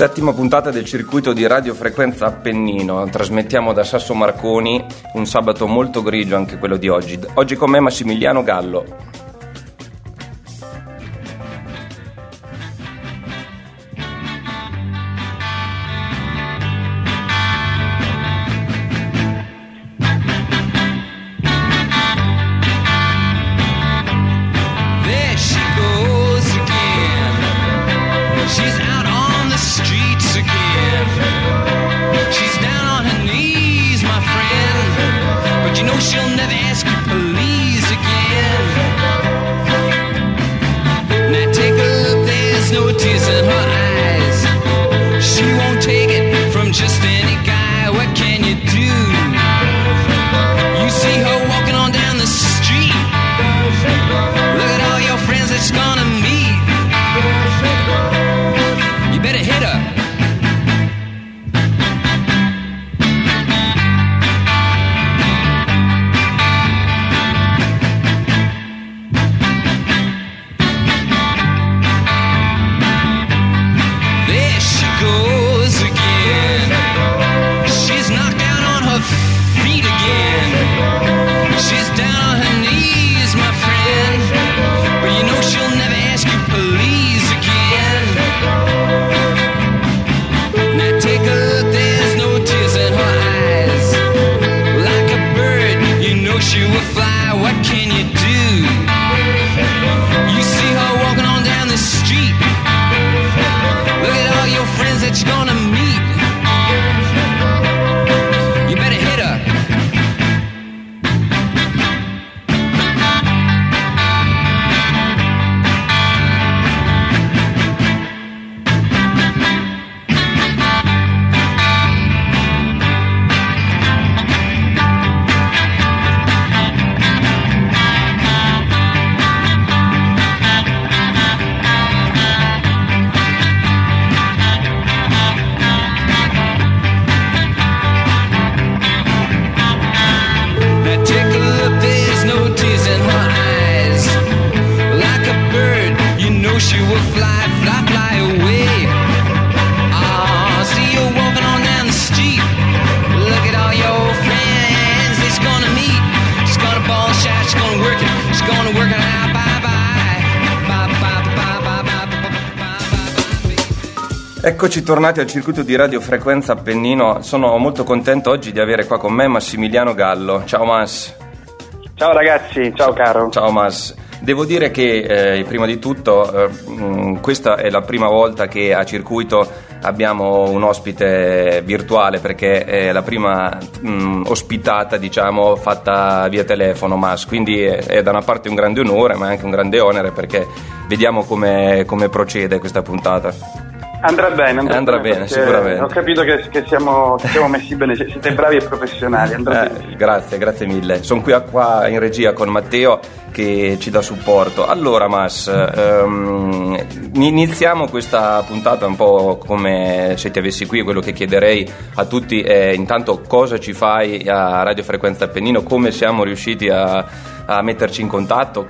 Settima puntata del circuito di radiofrequenza Appennino. Trasmettiamo da Sasso Marconi un sabato molto grigio anche quello di oggi. Oggi con me Massimiliano Gallo. Do? Eccoci tornati al circuito di radiofrequenza Appennino. Sono molto contento oggi di avere qua con me Massimiliano Gallo. Ciao Mas. Ciao ragazzi, ciao caro. Ciao Mas. Devo dire che eh, prima di tutto eh, mh, questa è la prima volta che a circuito abbiamo un ospite virtuale perché è la prima mh, ospitata diciamo fatta via telefono Mas, quindi è, è da una parte un grande onore ma anche un grande onere perché vediamo come, come procede questa puntata. Andrà bene, andrà, Andrà bene, perché sicuramente. Ho capito che, che siamo, siamo messi bene, siete bravi e professionali. Andrà Eh, bene. grazie, grazie mille. Sono qui, a- qua in regia con Matteo che ci dà supporto. Allora, Mas, ehm, iniziamo questa puntata un po' come se ti avessi qui. Quello che chiederei a tutti è intanto cosa ci fai a Radio Frequenza Appennino, come siamo riusciti a, a metterci in contatto,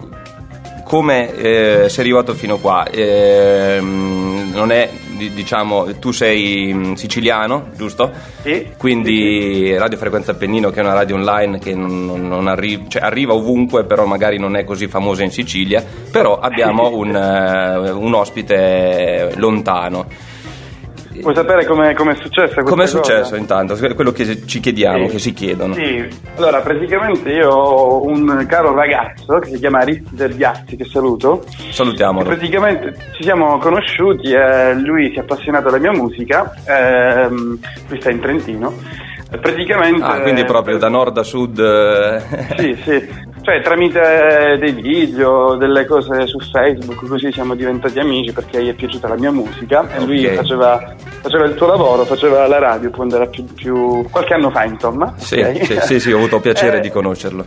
come eh, sei arrivato fino qua? Ehm, non è, diciamo, tu sei mm, siciliano, giusto? Sì. Quindi Radio Frequenza Appennino, che è una radio online che non, non- non arri- cioè, arriva ovunque, però magari non è così famosa in Sicilia, però abbiamo un, eh, un ospite lontano. Vuoi sapere come è successo? Com'è cosa? successo intanto? Quello che ci chiediamo, Sì. che si chiedono. Sì, allora praticamente io ho un caro ragazzo che si chiama Rizzi del Ghiazzi, che saluto. Salutiamolo. praticamente ci siamo conosciuti e lui si è appassionato alla mia musica, ehm, lui sta in Trentino. Praticamente... Ah, quindi proprio da nord a sud. eh, Sì, sì, cioè tramite dei video, delle cose su Facebook, così siamo diventati amici perché gli è piaciuta la mia musica e lui Ok. faceva, faceva il tuo lavoro, faceva la radio quando era più, più- qualche anno fa insomma. Sì, ok? sì, sì, sì, ho avuto piacere Eh, di conoscerlo.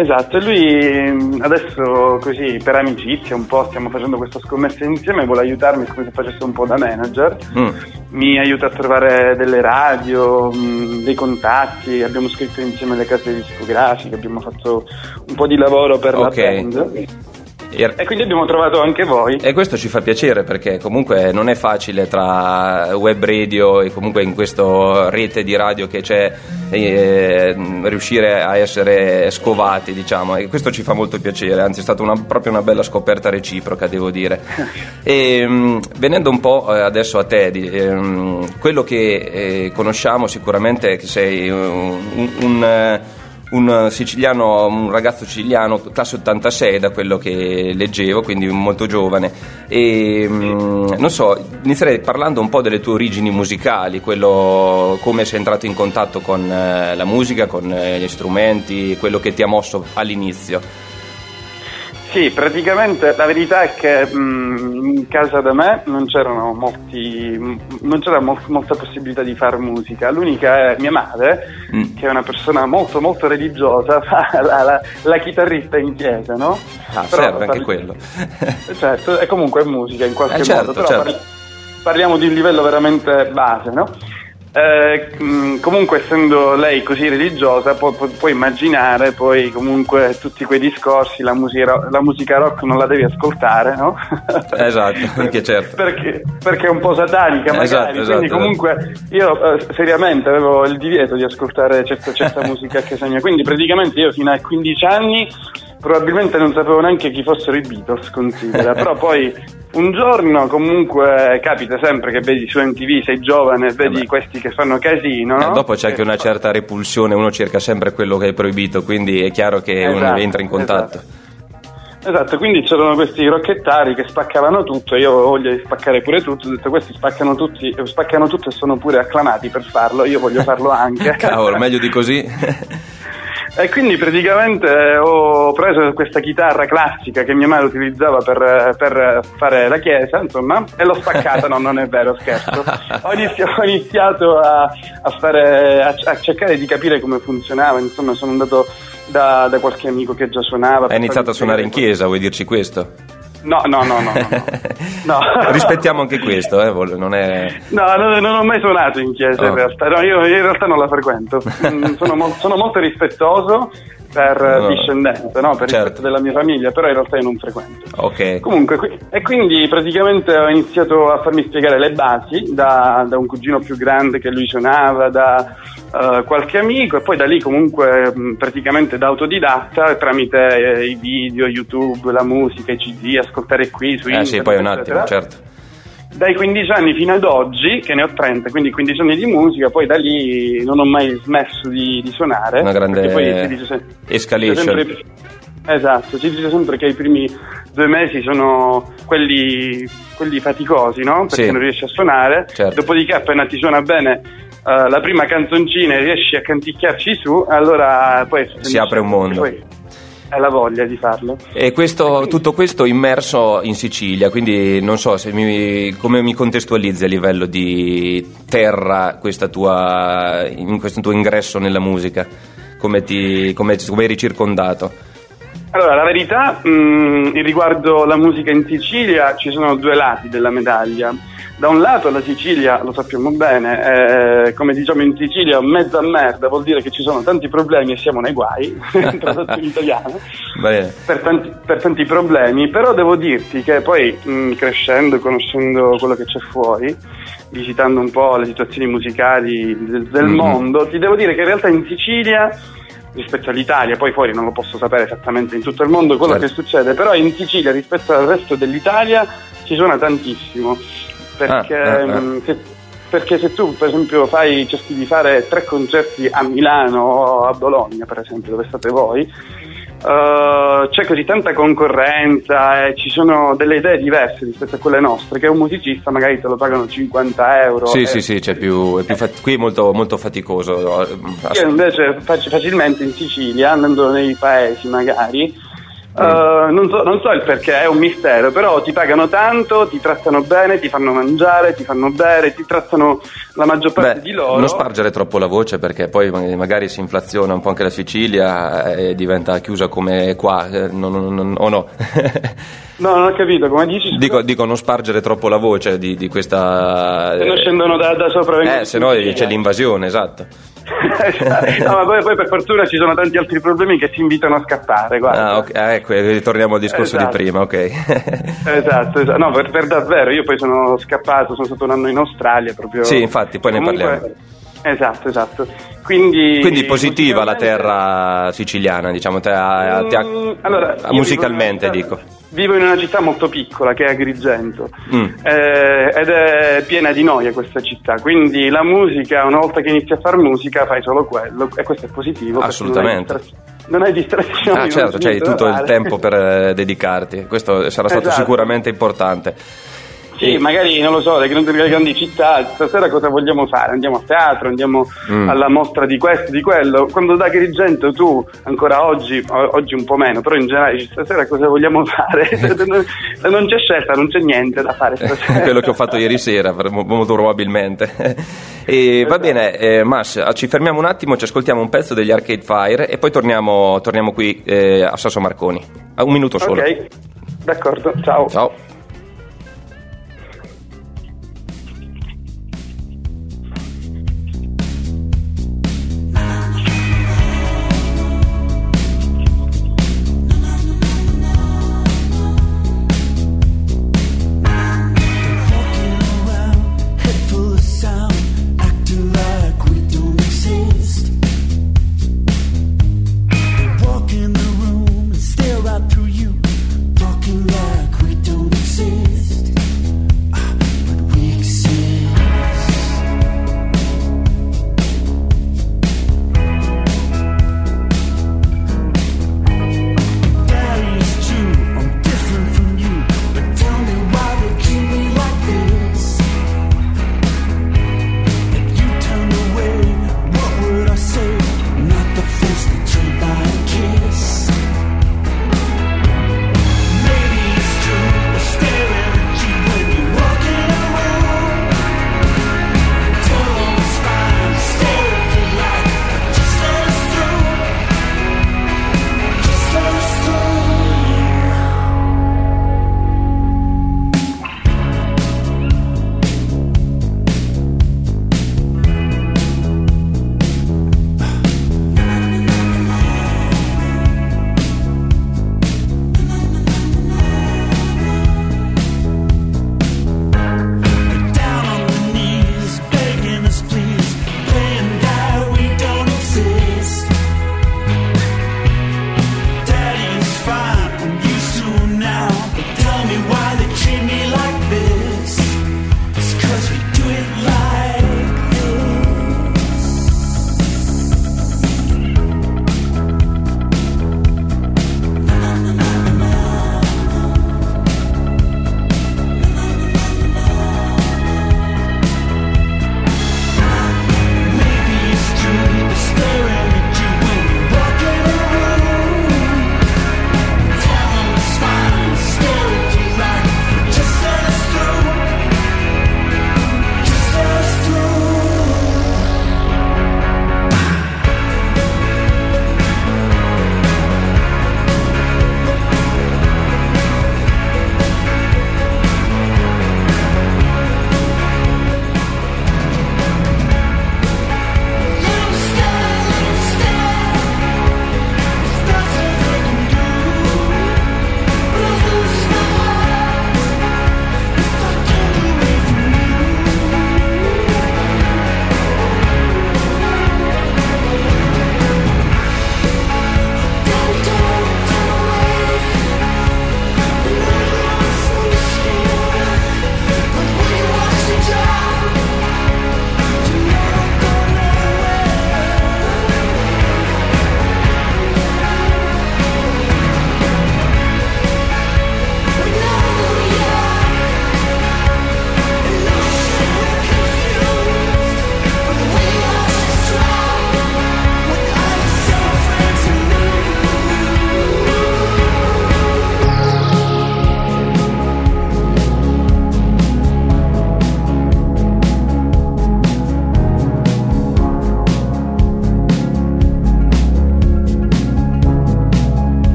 Esatto, e lui mh, adesso così per amicizia un po' stiamo facendo questa scommessa insieme, vuole aiutarmi come se facesse un po' da manager, Mm. mi aiuta a trovare delle radio, mh, dei contatti, abbiamo scritto insieme le case discografiche, abbiamo fatto un po' di lavoro per Ok. la band. E- E quindi abbiamo trovato anche voi. E questo ci fa piacere perché comunque non è facile tra web radio e comunque in questa rete di radio che c'è eh, riuscire a essere scovati, diciamo, e questo ci fa molto piacere, anzi è stata una- proprio una bella scoperta reciproca, devo dire. E, mh, venendo un po' eh, adesso a te, di- ehm, quello che eh, conosciamo sicuramente è che sei un- un- un eh, un siciliano, un ragazzo siciliano, classe 86 da quello che leggevo, quindi molto giovane. E mm, non so, inizierei parlando un po' delle tue origini musicali, quello, come sei entrato in contatto con eh, la musica, con eh, gli strumenti, quello che ti ha mosso all'inizio. Sì, praticamente la verità è che mh, in casa da me non c'erano molti, non c'era mol- molta possibilità di fare musica. L'unica è mia madre, Mm. che è una persona molto molto religiosa, fa la, la- la chitarrista in chiesa, no? Ah, Però serve anche parli- quello. certo, è comunque musica in qualche Eh, certo, modo, però certo. parli- parliamo di un livello veramente base, no? Eh, mh, comunque essendo lei così religiosa pu- pu- puoi immaginare poi comunque tutti quei discorsi la musica, la musica rock non la devi ascoltare no? Esatto, perché certo. perché, perché è un po' satanica magari Esatto, quindi esatto, comunque io eh, seriamente avevo il divieto di ascoltare certa, certa musica a casa mia quindi praticamente io fino ai 15 anni probabilmente non sapevo neanche chi fossero i Beatles considera però poi un giorno comunque capita sempre che vedi su MTV sei giovane e vedi Vabbè. questi che fanno casino Eh, no? dopo c'è anche una fa- certa repulsione, uno cerca sempre quello che è proibito, quindi è chiaro che uno Esatto, entra in contatto. Esatto, quindi c'erano questi rocchettari che spaccavano tutto, io ho voglia di spaccare pure tutto, ho detto questi spaccano tutti, spaccano tutto e sono pure acclamati per farlo, io voglio farlo anche. Cavolo, meglio di così? E quindi praticamente ho preso questa chitarra classica che mia madre utilizzava per, per fare la chiesa, insomma, e l'ho spaccata, no, non è vero, scherzo. Ho, inizi- ho iniziato a, a fare, a, a cercare di capire come funzionava, insomma, sono andato da, da qualche amico che già suonava. Hai iniziato a suonare in chiesa, vuoi dirci questo? No, no, no, no. no, no. Rispettiamo anche questo, eh, non è... No, no, non ho mai suonato in chiesa in Oh. realtà, no, io in realtà non la frequento. Mm, sono, mol- sono molto rispettoso per eh, No. discendenza, no? per Certo. rispetto della mia famiglia, però in realtà io non frequento. Ok. Comunque, e quindi praticamente ho iniziato a farmi spiegare le basi da, da un cugino più grande che lui suonava, da eh, qualche amico e poi da lì comunque mh, praticamente da autodidatta tramite eh, i video, YouTube, la musica, i CD, ascoltare qui su Eh internet. sì, poi un attimo, eccetera. certo. Dai 15 anni fino ad oggi, che ne ho 30, quindi 15 anni di musica, poi da lì non ho mai smesso di, di suonare. Una grande poi si dice se- escalation. sempre- esatto, si dice sempre che i primi due mesi sono quelli, quelli faticosi, no? Perché Sì. non riesci a suonare. Certo. Dopodiché appena ti suona bene eh, la prima canzoncina e riesci a canticchiarci su, allora poi Si apre un mondo. Poi hai la voglia di farlo. E questo, tutto questo immerso in Sicilia, quindi non so se mi, come mi contestualizzi a livello di terra questa tua, in questo tuo ingresso nella musica, come, ti, come, come eri circondato. Allora, la verità, mh, in riguardo la musica in Sicilia, ci sono due lati della medaglia. Da un lato la Sicilia, lo sappiamo bene, è, come diciamo in Sicilia, mezza merda, vuol dire che ci sono tanti problemi e siamo nei guai, tradotto in italiano, per tanti, per tanti problemi, però devo dirti che poi mh, crescendo, conoscendo quello che c'è fuori, visitando un po' le situazioni musicali del, del Mhm. mondo, ti devo dire che in realtà in Sicilia rispetto all'Italia, poi fuori non lo posso sapere esattamente in tutto il mondo quello Certo. che succede, però in Sicilia rispetto al resto dell'Italia ci suona tantissimo, perché, Ah, ah, ah. se, perché se tu per esempio fai, cerchi di fare tre concerti a Milano o a Bologna per esempio dove state voi, eh, c'è così tanta concorrenza e ci sono delle idee diverse rispetto a quelle nostre, che un musicista magari te lo pagano 50 euro. Sì, e- sì, sì, c'è più, è più fat- qui è molto, molto faticoso. io invece facilmente in Sicilia, andando nei paesi magari, Eh, non, so, non so il perché, è un mistero, però ti pagano tanto, ti trattano bene, ti fanno mangiare, ti fanno bere, ti trattano la maggior parte Beh, di loro. non spargere troppo la voce perché poi ma- magari si inflaziona un po' anche la Sicilia e diventa chiusa come qua, eh, non- non- non- o no? No, non ho capito, come dici? dico, dico non spargere troppo la voce di, di questa... Se non scendono da, da sopra Eh, se no c'è l'invasione, esatto. No, ma poi, poi, per fortuna ci sono tanti altri problemi che ti invitano a scappare. Guarda. Ah, okay. ah, ecco, ritorniamo al discorso esatto. di prima, ok. esatto, esatto, no, per, per, davvero, io poi sono scappato, sono stato un anno in Australia proprio. Sì, infatti, poi Comunque, ne parliamo. Esatto, esatto. Quindi, Quindi positiva la terra siciliana, diciamo, te, te, a, mm, allora, musicalmente dico. Vivo in una città molto piccola che è Agrigento mm. eh, ed è piena di noie questa città, quindi la musica, una volta che inizi a fare musica fai solo quello e questo è positivo. Assolutamente. Non hai distrazioni. Ah certo, c'hai tutto il tempo per eh, dedicarti, questo sarà stato Esatto. sicuramente importante. Sì, magari non lo so, le grandi, le grandi città, stasera cosa vogliamo fare? Andiamo a teatro, andiamo Mm. alla mostra di questo, di quello. Quando da Agrigento tu, ancora oggi, oggi un po' meno, però in generale stasera cosa vogliamo fare? non, c'è scelta, non c'è niente da fare stasera. quello che ho fatto ieri sera, molto probabilmente. e va bene, eh, Mas, ci fermiamo un attimo, ci ascoltiamo un pezzo degli Arcade Fire e poi torniamo, torniamo qui eh, a Sasso Marconi. Ah, Un minuto solo. Ok, d'accordo, ciao. Ciao.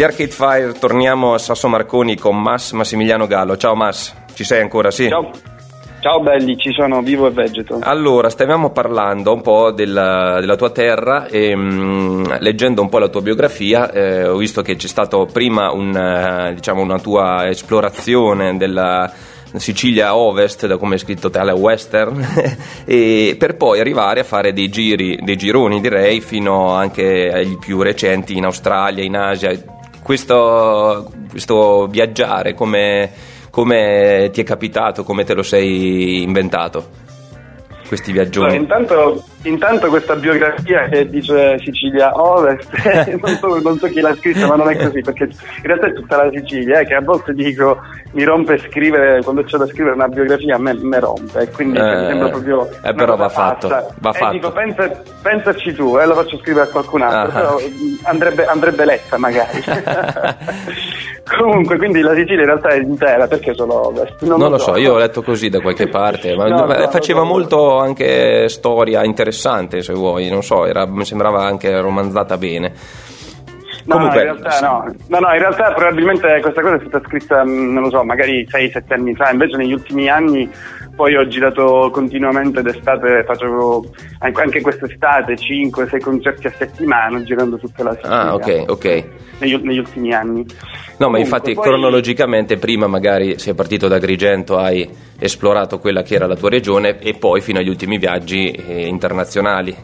Gli Arcade Fire, torniamo a Sasso Marconi con Mass Massimiliano Gallo. Ciao Mass, ci sei ancora? Sì. Ciao. Ciao belli, ci sono vivo e vegeto. Allora, stavamo parlando un po' della, della tua terra e mh, leggendo un po' la tua biografia eh, ho visto che c'è stata prima un, eh, diciamo, una tua esplorazione della Sicilia Ovest, da come è scritto tale western, e per poi arrivare a fare dei giri, dei gironi direi, fino anche agli più recenti in Australia, in Asia. Questo, questo viaggiare come come ti è capitato, come te lo sei inventato? Questi viaggioni. Allora, intanto, intanto questa biografia che dice Sicilia Ovest, non, so, non so chi l'ha scritta, ma non è così, perché in realtà è tutta la Sicilia, eh, che a volte dico mi rompe scrivere, quando c'è da scrivere una biografia a me, me rompe, quindi Eh, mi sembra proprio... eh, però va fatto, va fatto. dico, pensa- pensaci tu, e lo faccio scrivere a qualcun altro, Ah. però mm, andrebbe, andrebbe letta magari. Comunque, quindi la Sicilia in realtà è intera, perché solo Ovest? Non, lo so, io ho letto così da qualche parte, ma No, no, faceva no, no. molto anche storia interessante, se vuoi, non so, era- mi sembrava anche romanzata bene. No, Comunque, no, in realtà no. no, no, in realtà probabilmente questa cosa è stata scritta, mh, non lo so, magari 6-7 anni fa, invece negli ultimi anni poi ho girato continuamente d'estate, facevo anche quest'estate 5-6 concerti a settimana girando tutta la Sicilia. Ah, ok, ok. Negli, negli ultimi anni. No, ma Comunque, infatti poi- cronologicamente prima magari sei partito da Agrigento, hai esplorato quella che era la tua regione e poi fino agli ultimi viaggi eh, internazionali.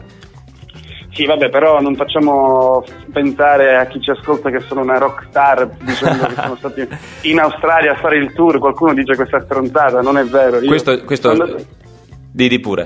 Sì, vabbè, però non facciamo pensare a chi ci ascolta che sono una rockstar dicendo che sono stati in Australia a fare il tour, qualcuno dice questa stronzata, non è vero. Io- Questo, questo quando- di, di pure.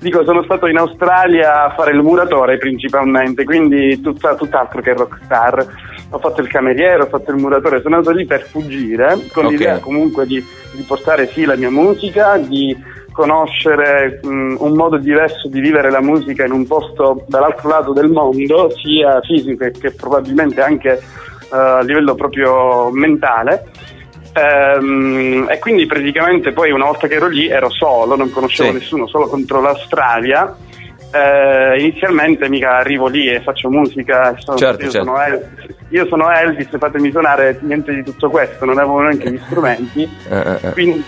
Dico, sono stato in Australia a fare il muratore principalmente, quindi tutta- tutt'altro che rockstar. Ho fatto il cameriere, ho fatto il muratore, sono andato lì per fuggire, con Ok. l'idea comunque di, di portare sì la mia musica, di conoscere mh, un modo diverso di vivere la musica in un posto dall'altro lato del mondo, sia fisico che, probabilmente anche eh, a livello proprio mentale. Ehm, e quindi praticamente poi una volta che ero lì ero solo, non conoscevo Sì. nessuno, solo contro l'Australia. Eh, inizialmente mica arrivo lì e faccio musica, sono- Certo, io, certo. Sono El- io sono Elvis, fatemi suonare niente di tutto questo, non avevo neanche gli strumenti, Eh, eh, eh. quindi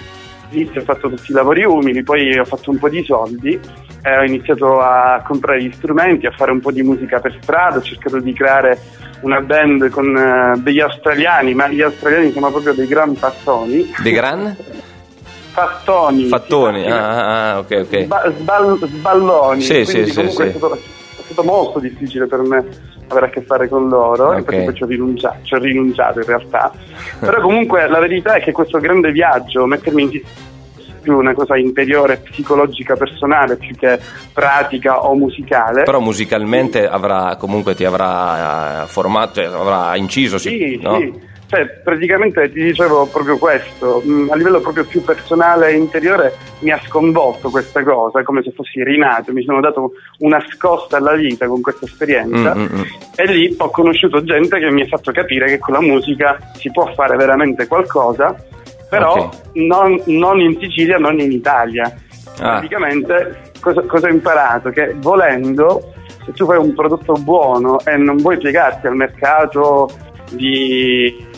inizio ho fatto tutti i lavori umili, poi ho fatto un po' di soldi, e ho iniziato a comprare gli strumenti, a fare un po' di musica per strada, ho cercato di creare una band con eh, degli australiani, ma gli australiani sono proprio dei gran pazzoni. De Gran? Fattoni. Fattoni, sì, ah, ah, ah, ok, ok. Sba- sbal- sballoni. Sì, quindi sì, comunque sì, è, stato, è stato molto difficile per me avere a che fare con loro, Ok. infatti poi ci ho rinunciato, ci ho rinunciato in realtà. Però comunque la verità è che questo grande viaggio, mettermi in più una cosa interiore, psicologica, personale, più che pratica o musicale. Però musicalmente avrà, comunque ti avrà eh, formato, cioè avrà inciso, sì, Sì, no? sì. Cioè, praticamente ti dicevo proprio questo, Mm, a livello proprio più personale e interiore mi ha sconvolto questa cosa, come se fossi rinato, mi sono dato una scossa alla vita con questa esperienza Mm, mm, mm. e lì ho conosciuto gente che mi ha fatto capire che con la musica si può fare veramente qualcosa, però Ok. non, non in Sicilia, non in Italia. Ah. Praticamente cosa, cosa ho imparato? Che volendo, se tu fai un prodotto buono e non vuoi piegarti al mercato di...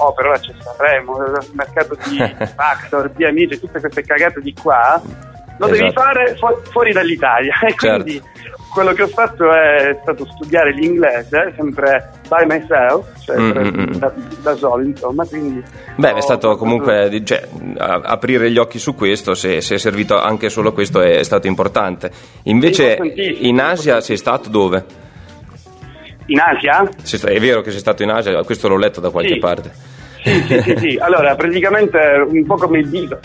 Oh, per ora c'è Sanremo, il mercato di Factor, di Amici, tutte queste cagate di qua, lo devi Esatto. fare fu- fuori dall'Italia. E Certo. quindi quello che ho fatto è stato studiare l'inglese, sempre by myself, cioè Mm, per- mm, mm. da, da solo, insomma. Quindi Beh, è stato comunque, cioè, aprire gli occhi su questo, se, se è servito anche solo questo è, stato importante. Invece in Asia sei stato dove? In Asia? È vero che sei stato in Asia, questo l'ho letto da qualche Sì. parte. Sì, sì, sì, sì. Allora, praticamente un po' come il dito.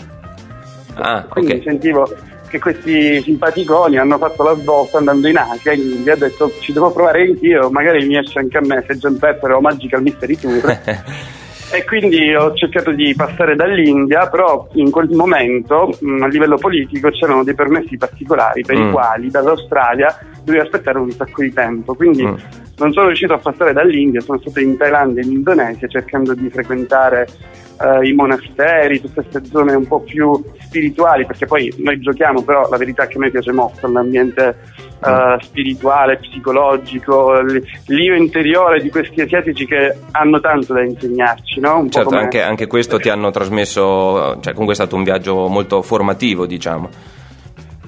Ah, Quindi ok. sentivo che questi simpaticoni hanno fatto la svolta andando in Asia, quindi ho detto ci devo provare anch'io, magari mi esce anche a me se John Pepper o Magical Mystery Tour. E quindi ho cercato di passare dall'India, però in quel momento mh, a livello politico c'erano dei permessi particolari per Mm. i quali dall'Australia dovevi aspettare un sacco di tempo. Quindi Mm. non sono riuscito a passare dall'India, sono stato in Thailandia e in Indonesia cercando di frequentare eh, i monasteri, tutte queste zone un po' più spirituali, perché poi noi giochiamo, però la verità è che a me piace molto l'ambiente eh, spirituale, psicologico, l'io interiore di questi asiatici che hanno tanto da insegnarci, no? Certo, anche, anche questo ti hanno trasmesso, cioè comunque è stato un viaggio molto formativo, diciamo.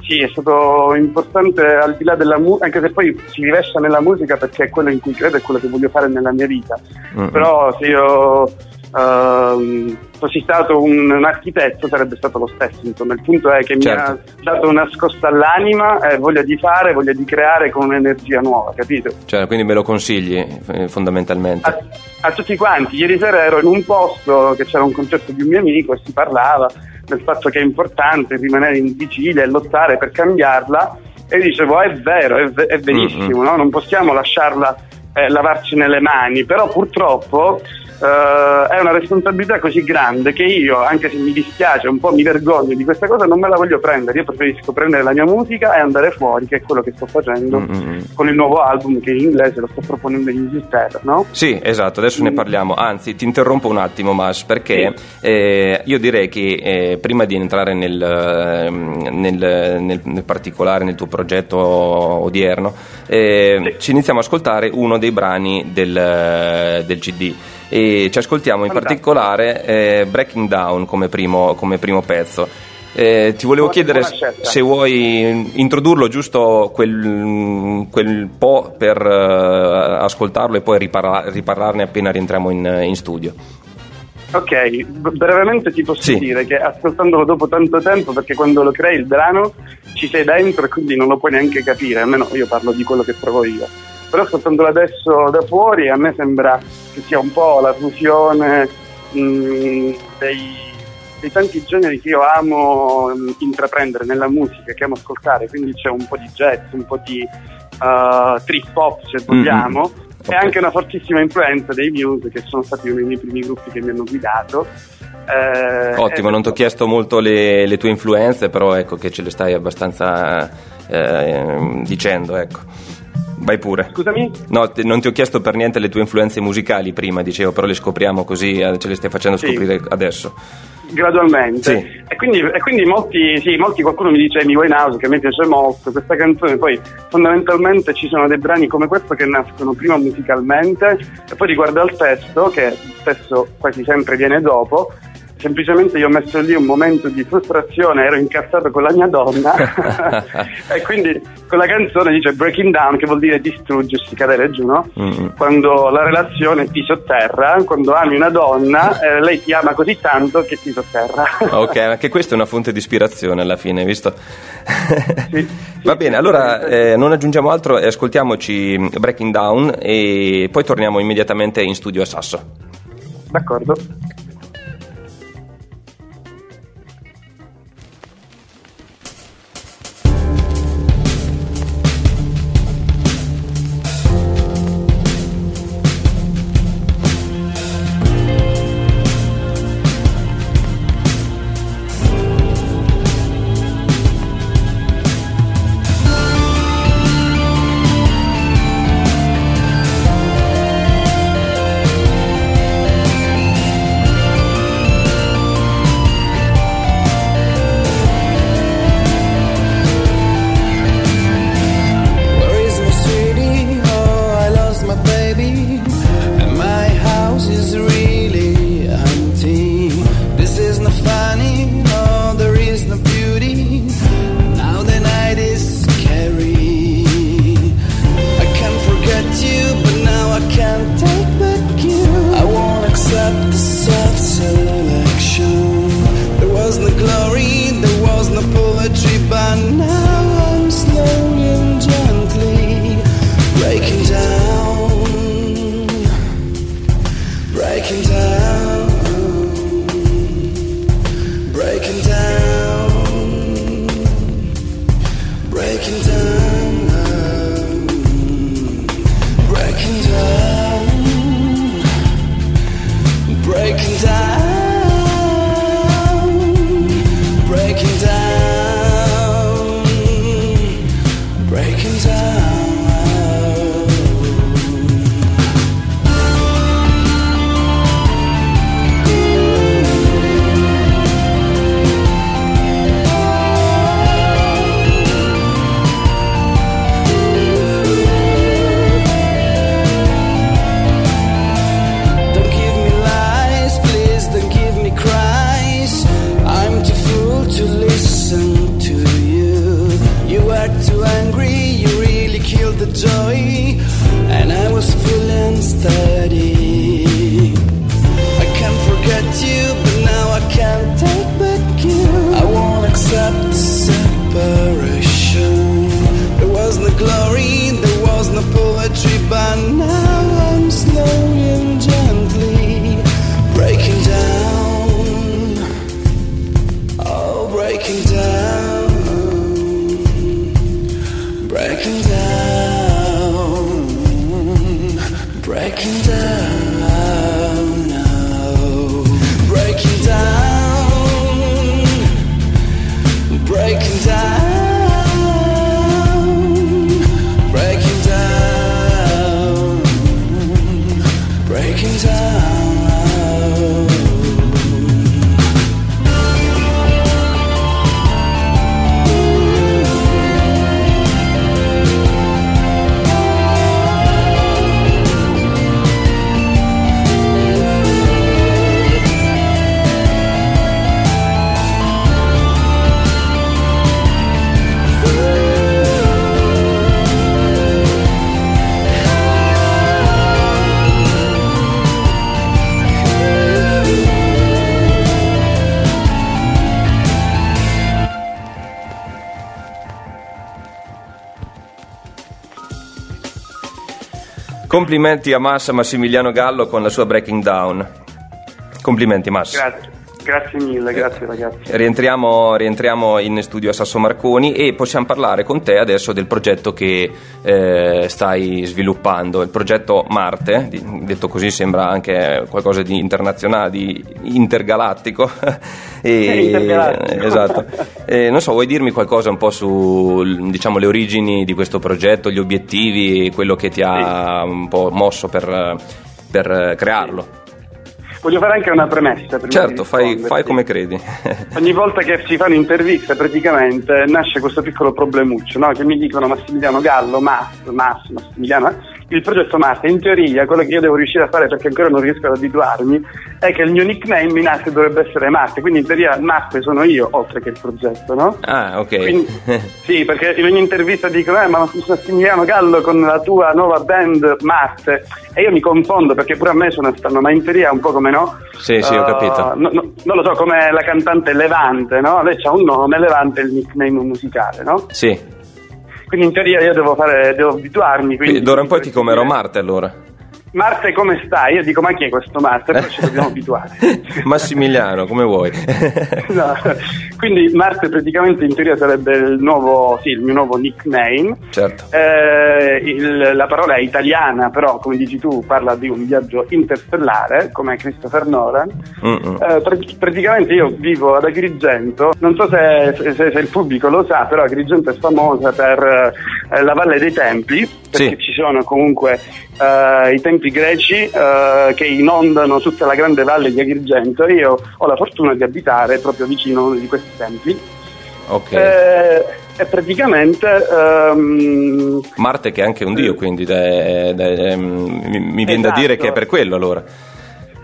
Sì, è stato importante al di là della musica, anche se poi si rivescia nella musica perché è quello in cui credo e quello che voglio fare nella mia vita. Mm. Però se io ehm, fossi stato un, un architetto sarebbe stato lo stesso, insomma. Il punto è che Certo. mi ha dato una scossa all'anima, eh, voglia di fare, voglia di creare con un'energia nuova, capito? Cioè, quindi me lo consigli eh, fondamentalmente. a, a tutti quanti. Ieri sera ero in un posto che c'era un concerto di un mio amico e si parlava del fatto che è importante rimanere in vigilia e lottare per cambiarla e dicevo è vero, è, è verissimo, no? non possiamo lasciarla eh, lavarci nelle mani, però purtroppo eh, è una responsabilità così grande che io, anche se mi dispiace, un po' mi vergogno di questa cosa, non me la voglio prendere, io preferisco prendere la mia musica e andare fuori, che è quello che sto facendo Mm-mm. con il nuovo album che in inglese lo sto proponendo in Inghilterra, no? Sì, esatto, adesso ne parliamo. Anzi, ti interrompo un attimo, Mas, perché eh, io direi che eh, prima di entrare nel, ehm, nel- nel- nel particolare, nel tuo progetto odierno, eh, ci iniziamo a ascoltare uno dei brani del, del CD. E ci ascoltiamo in Fantastico. particolare eh, Breaking Down come primo, come primo pezzo. Eh, ti volevo Buona- chiedere buona se vuoi introdurlo giusto quel, quel po' per eh, ascoltarlo e poi riparla- riparlarne appena rientriamo in, in studio. Ok, brevemente ti posso Sì. dire che ascoltandolo dopo tanto tempo, perché quando lo crei il brano ci sei dentro e quindi non lo puoi neanche capire, almeno io parlo di quello che provo io. Però ascoltandolo adesso da fuori a me sembra che sia un po' la fusione mh, dei, dei tanti generi che io amo mh, intraprendere nella musica, che amo ascoltare, quindi c'è un po' di jazz, un po' di uh, trip hop se vogliamo. Mhm. E anche una fortissima influenza dei Muse, che sono stati uno dei miei primi gruppi che mi hanno guidato. Eh, Ottimo, non ti ho chiesto molto le, le tue influenze, però ecco che ce le stai abbastanza eh, dicendo, ecco. Vai pure. Scusami? No, te- non ti ho chiesto per niente le tue influenze musicali prima, dicevo, però le scopriamo così, eh, ce le stai facendo Sì. scoprire adesso. Gradualmente. Sì. E, quindi, e quindi molti, sì, molti qualcuno mi dice Mi Way House, che a me piace molto, questa canzone, poi fondamentalmente ci sono dei brani come questo che nascono prima musicalmente e poi riguardo al testo, che spesso quasi sempre viene dopo. Semplicemente io ho messo lì un momento di frustrazione, ero incazzato con la mia donna e quindi con la canzone dice breaking down che vuol dire distruggersi, cadere giù, no? Mm. quando la relazione ti sotterra, quando ami una donna, eh, lei ti ama così tanto che ti sotterra. Ok, anche questa è una fonte di ispirazione alla fine, visto? Sì. Va bene, allora eh, non aggiungiamo altro e ascoltiamoci Breaking Down e poi torniamo immediatamente in studio a Sasso. D'accordo. Complimenti a Massa Massimiliano Gallo con la sua Breaking Down. Complimenti Massa. Grazie, grazie mille, grazie ragazzi. Rientriamo, rientriamo in studio a Sasso Marconi e possiamo parlare con te adesso del progetto che eh, stai sviluppando, il progetto Marte, detto così sembra anche qualcosa di internazionale, di intergalattico. E- Intergalattico. esatto. Eh, non so, vuoi dirmi qualcosa un po' su diciamo, le origini di questo progetto, gli obiettivi, quello che ti ha un po' mosso per, per crearlo? Voglio fare anche una premessa. Prima Certo, di fai, fai come credi. Ogni volta che si fanno interviste praticamente nasce questo piccolo problemuccio, no? che mi dicono Massimiliano Gallo, Mass, Mass, Massimiliano? Il progetto Marte, in teoria quello che io devo riuscire a fare perché ancora non riesco ad abituarmi è che il mio nickname in arte dovrebbe essere Marte, quindi in teoria Marte sono io oltre che il progetto, no? ah, ok. Quindi- sì, perché in ogni intervista dicono, eh, ma Massimiliano Gallo con la tua nuova band Marte, e io mi confondo perché pure a me sono stanno, ma in teoria un po' come no? Sì, sì, ho Eh, capito. no- no- non lo so, come la cantante Levante, no? Lei ha un nome, Levante è il nickname musicale, no? sì. Quindi in teoria io devo fare, devo abituarmi. Quindi Quindi d'ora in poi ti chiamerò Marte allora. Marte come stai? Io dico ma chi è questo Marte? Poi ci dobbiamo abituare. Massimiliano, come vuoi. No, Quindi Marte praticamente in teoria sarebbe il nuovo, sì, il mio nuovo nickname. certo. Eh, il- la parola è italiana, però come dici tu parla di un viaggio interstellare, come Christopher Nolan. Eh, pr- praticamente io vivo ad Agrigento, non so se, se- se il pubblico lo sa, però Agrigento è famosa per eh, la Valle dei Templi, perché Sì. ci sono comunque eh, i templi greci eh, che inondano tutta la grande valle di Agrigento io ho la fortuna di abitare proprio vicino a uno di questi templi. Ok. Eh, e praticamente ehm, Marte che è anche un dio, quindi de- de- mi, mi viene da Esatto. dire che è per quello allora.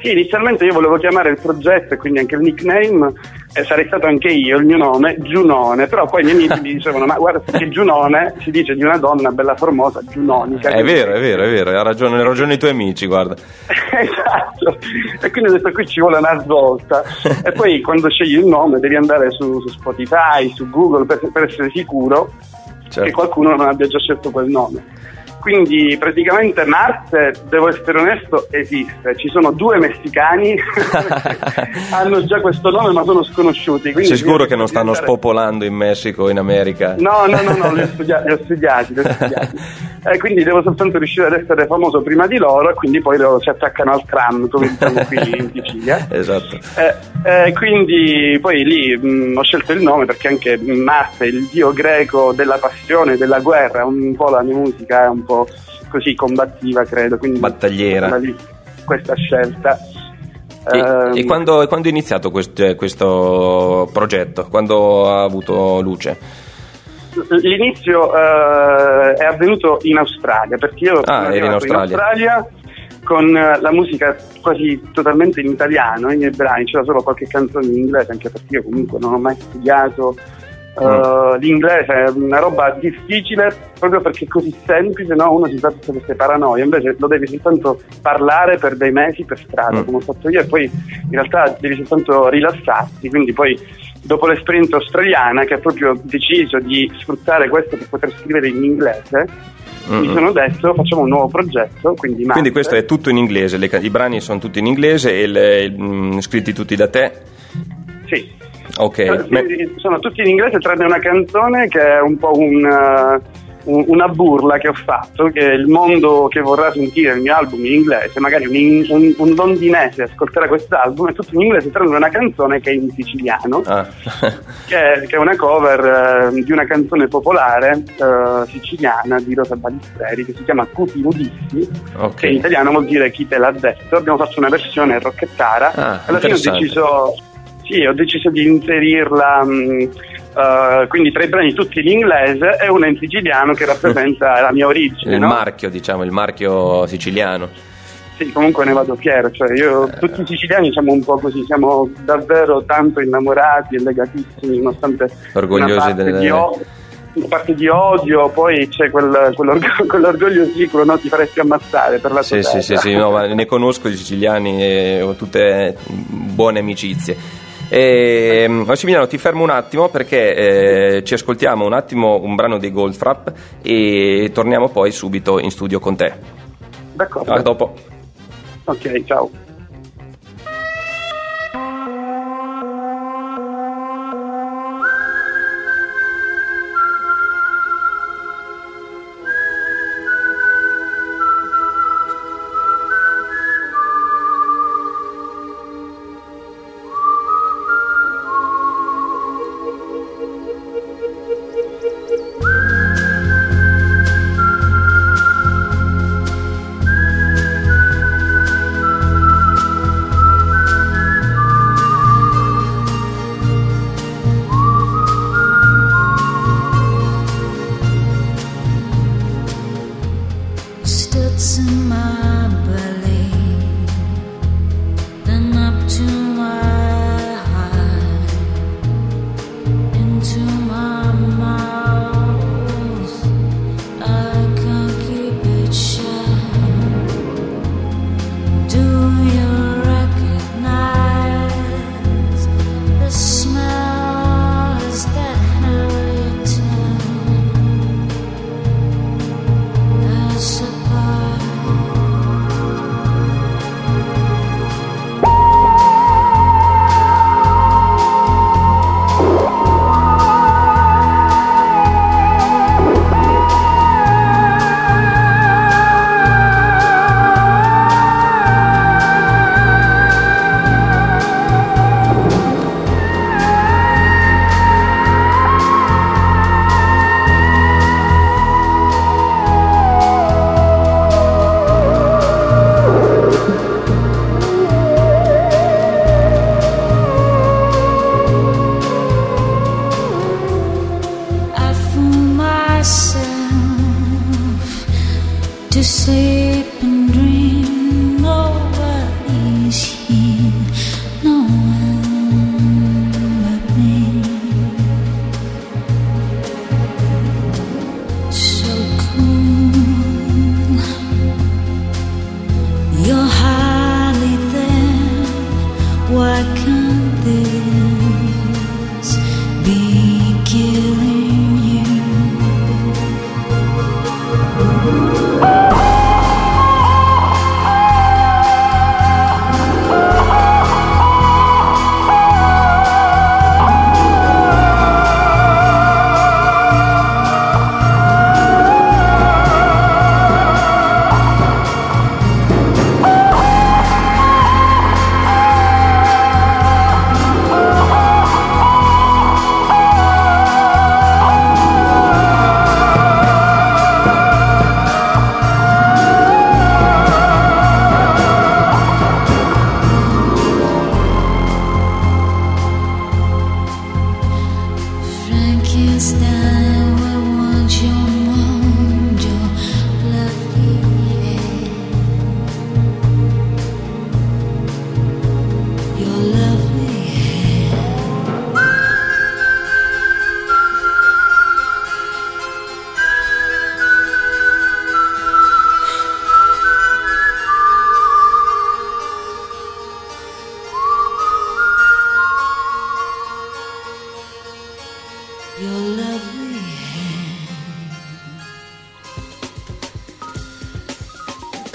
Sì, inizialmente io volevo chiamare il progetto e quindi anche il nickname, e sarei stato anche io, il mio nome, Giunone, però poi i miei amici mi dicevano, ma guarda che Giunone si dice di una donna bella formosa, Giunonica. È vero, è vero, è vero, ha ragione, hai ragione i tuoi amici, guarda. esatto, e quindi ho detto qui ci vuole una svolta. e poi quando scegli il nome devi andare su, su Spotify, su Google per, per essere sicuro che Certo. qualcuno non abbia già scelto quel nome. Quindi praticamente Marte, devo essere onesto, esiste. Ci sono due messicani che hanno già questo nome ma sono sconosciuti. Sei sicuro che non stanno diventare- spopolando in Messico, in America? No, no, no, no, li ho studiati, li ho studiati, li ho studiati. Eh, quindi devo soltanto riuscire ad essere famoso prima di loro e quindi poi loro si attaccano al tram, come diciamo qui in Sicilia. Esatto. Eh, eh, quindi poi lì mh, ho scelto il nome perché anche Marte, il dio greco della passione, della guerra, un po' la mia musica è un po' così combattiva, credo. Quindi Battagliera. lì questa scelta. E, Ehm, e quando, quando è iniziato quest- questo progetto? Quando ha avuto luce? L'inizio eh, è avvenuto in Australia perché io sono eri in Australia. Australia con eh, la musica quasi totalmente in italiano, i miei brani, c'era solo qualche canzone in inglese, anche perché io comunque non ho mai studiato Mm. l'inglese, è una roba difficile proprio perché è così semplice, no? uno si fa tutte queste paranoie, invece lo devi soltanto parlare per dei mesi per strada, Mm. come ho fatto io, e poi in realtà devi soltanto rilassarti, quindi poi dopo l'esperienza australiana che ha proprio deciso di sfruttare questo per poter scrivere in inglese, mi Mm-mm. sono detto facciamo un nuovo progetto, quindi, Quindi questo è tutto in inglese, le i brani sono tutti in inglese e le- mm, scritti tutti da te? Sì. Ok. Me- quindi sono tutti in inglese tranne una canzone che è un po' un, eh, un- una burla che ho fatto, che il mondo che vorrà sentire il mio album in inglese, magari un, un- un londinese ascolterà quest'album, è tutto in inglese tranne una canzone che è in siciliano, Ah. che è, che è una cover eh, di una canzone popolare eh, siciliana di Rosa Balistreri che si chiama Cuti Nudisti, Ok. che in italiano vuol dire chi te l'ha detto. Abbiamo fatto una versione rocchettara. Ah, Alla fine ho deciso, sì, ho deciso di inserirla. mh, eh, quindi tre brani tutti in inglese e una in siciliano che rappresenta la mia origine. il no? marchio, diciamo, il marchio siciliano. Sì, comunque ne vado fiero, cioè io, Eh. tutti i siciliani siamo un po' così, siamo davvero tanto innamorati e legatissimi, nonostante Orgogliosi delle- di, o- una parte di odio, poi c'è quel, quell'org- quell'orgoglio sicuro, no? Ti faresti ammazzare per la Sì, sì, sì, terra. sì, no, ma ne conosco di siciliani e ho tutte buone amicizie. E, Massimiliano, ti fermo un attimo perché eh, ci ascoltiamo un attimo un brano dei Goldfrapp e torniamo poi subito in studio con te. D'accordo. A dopo. Ok, ciao.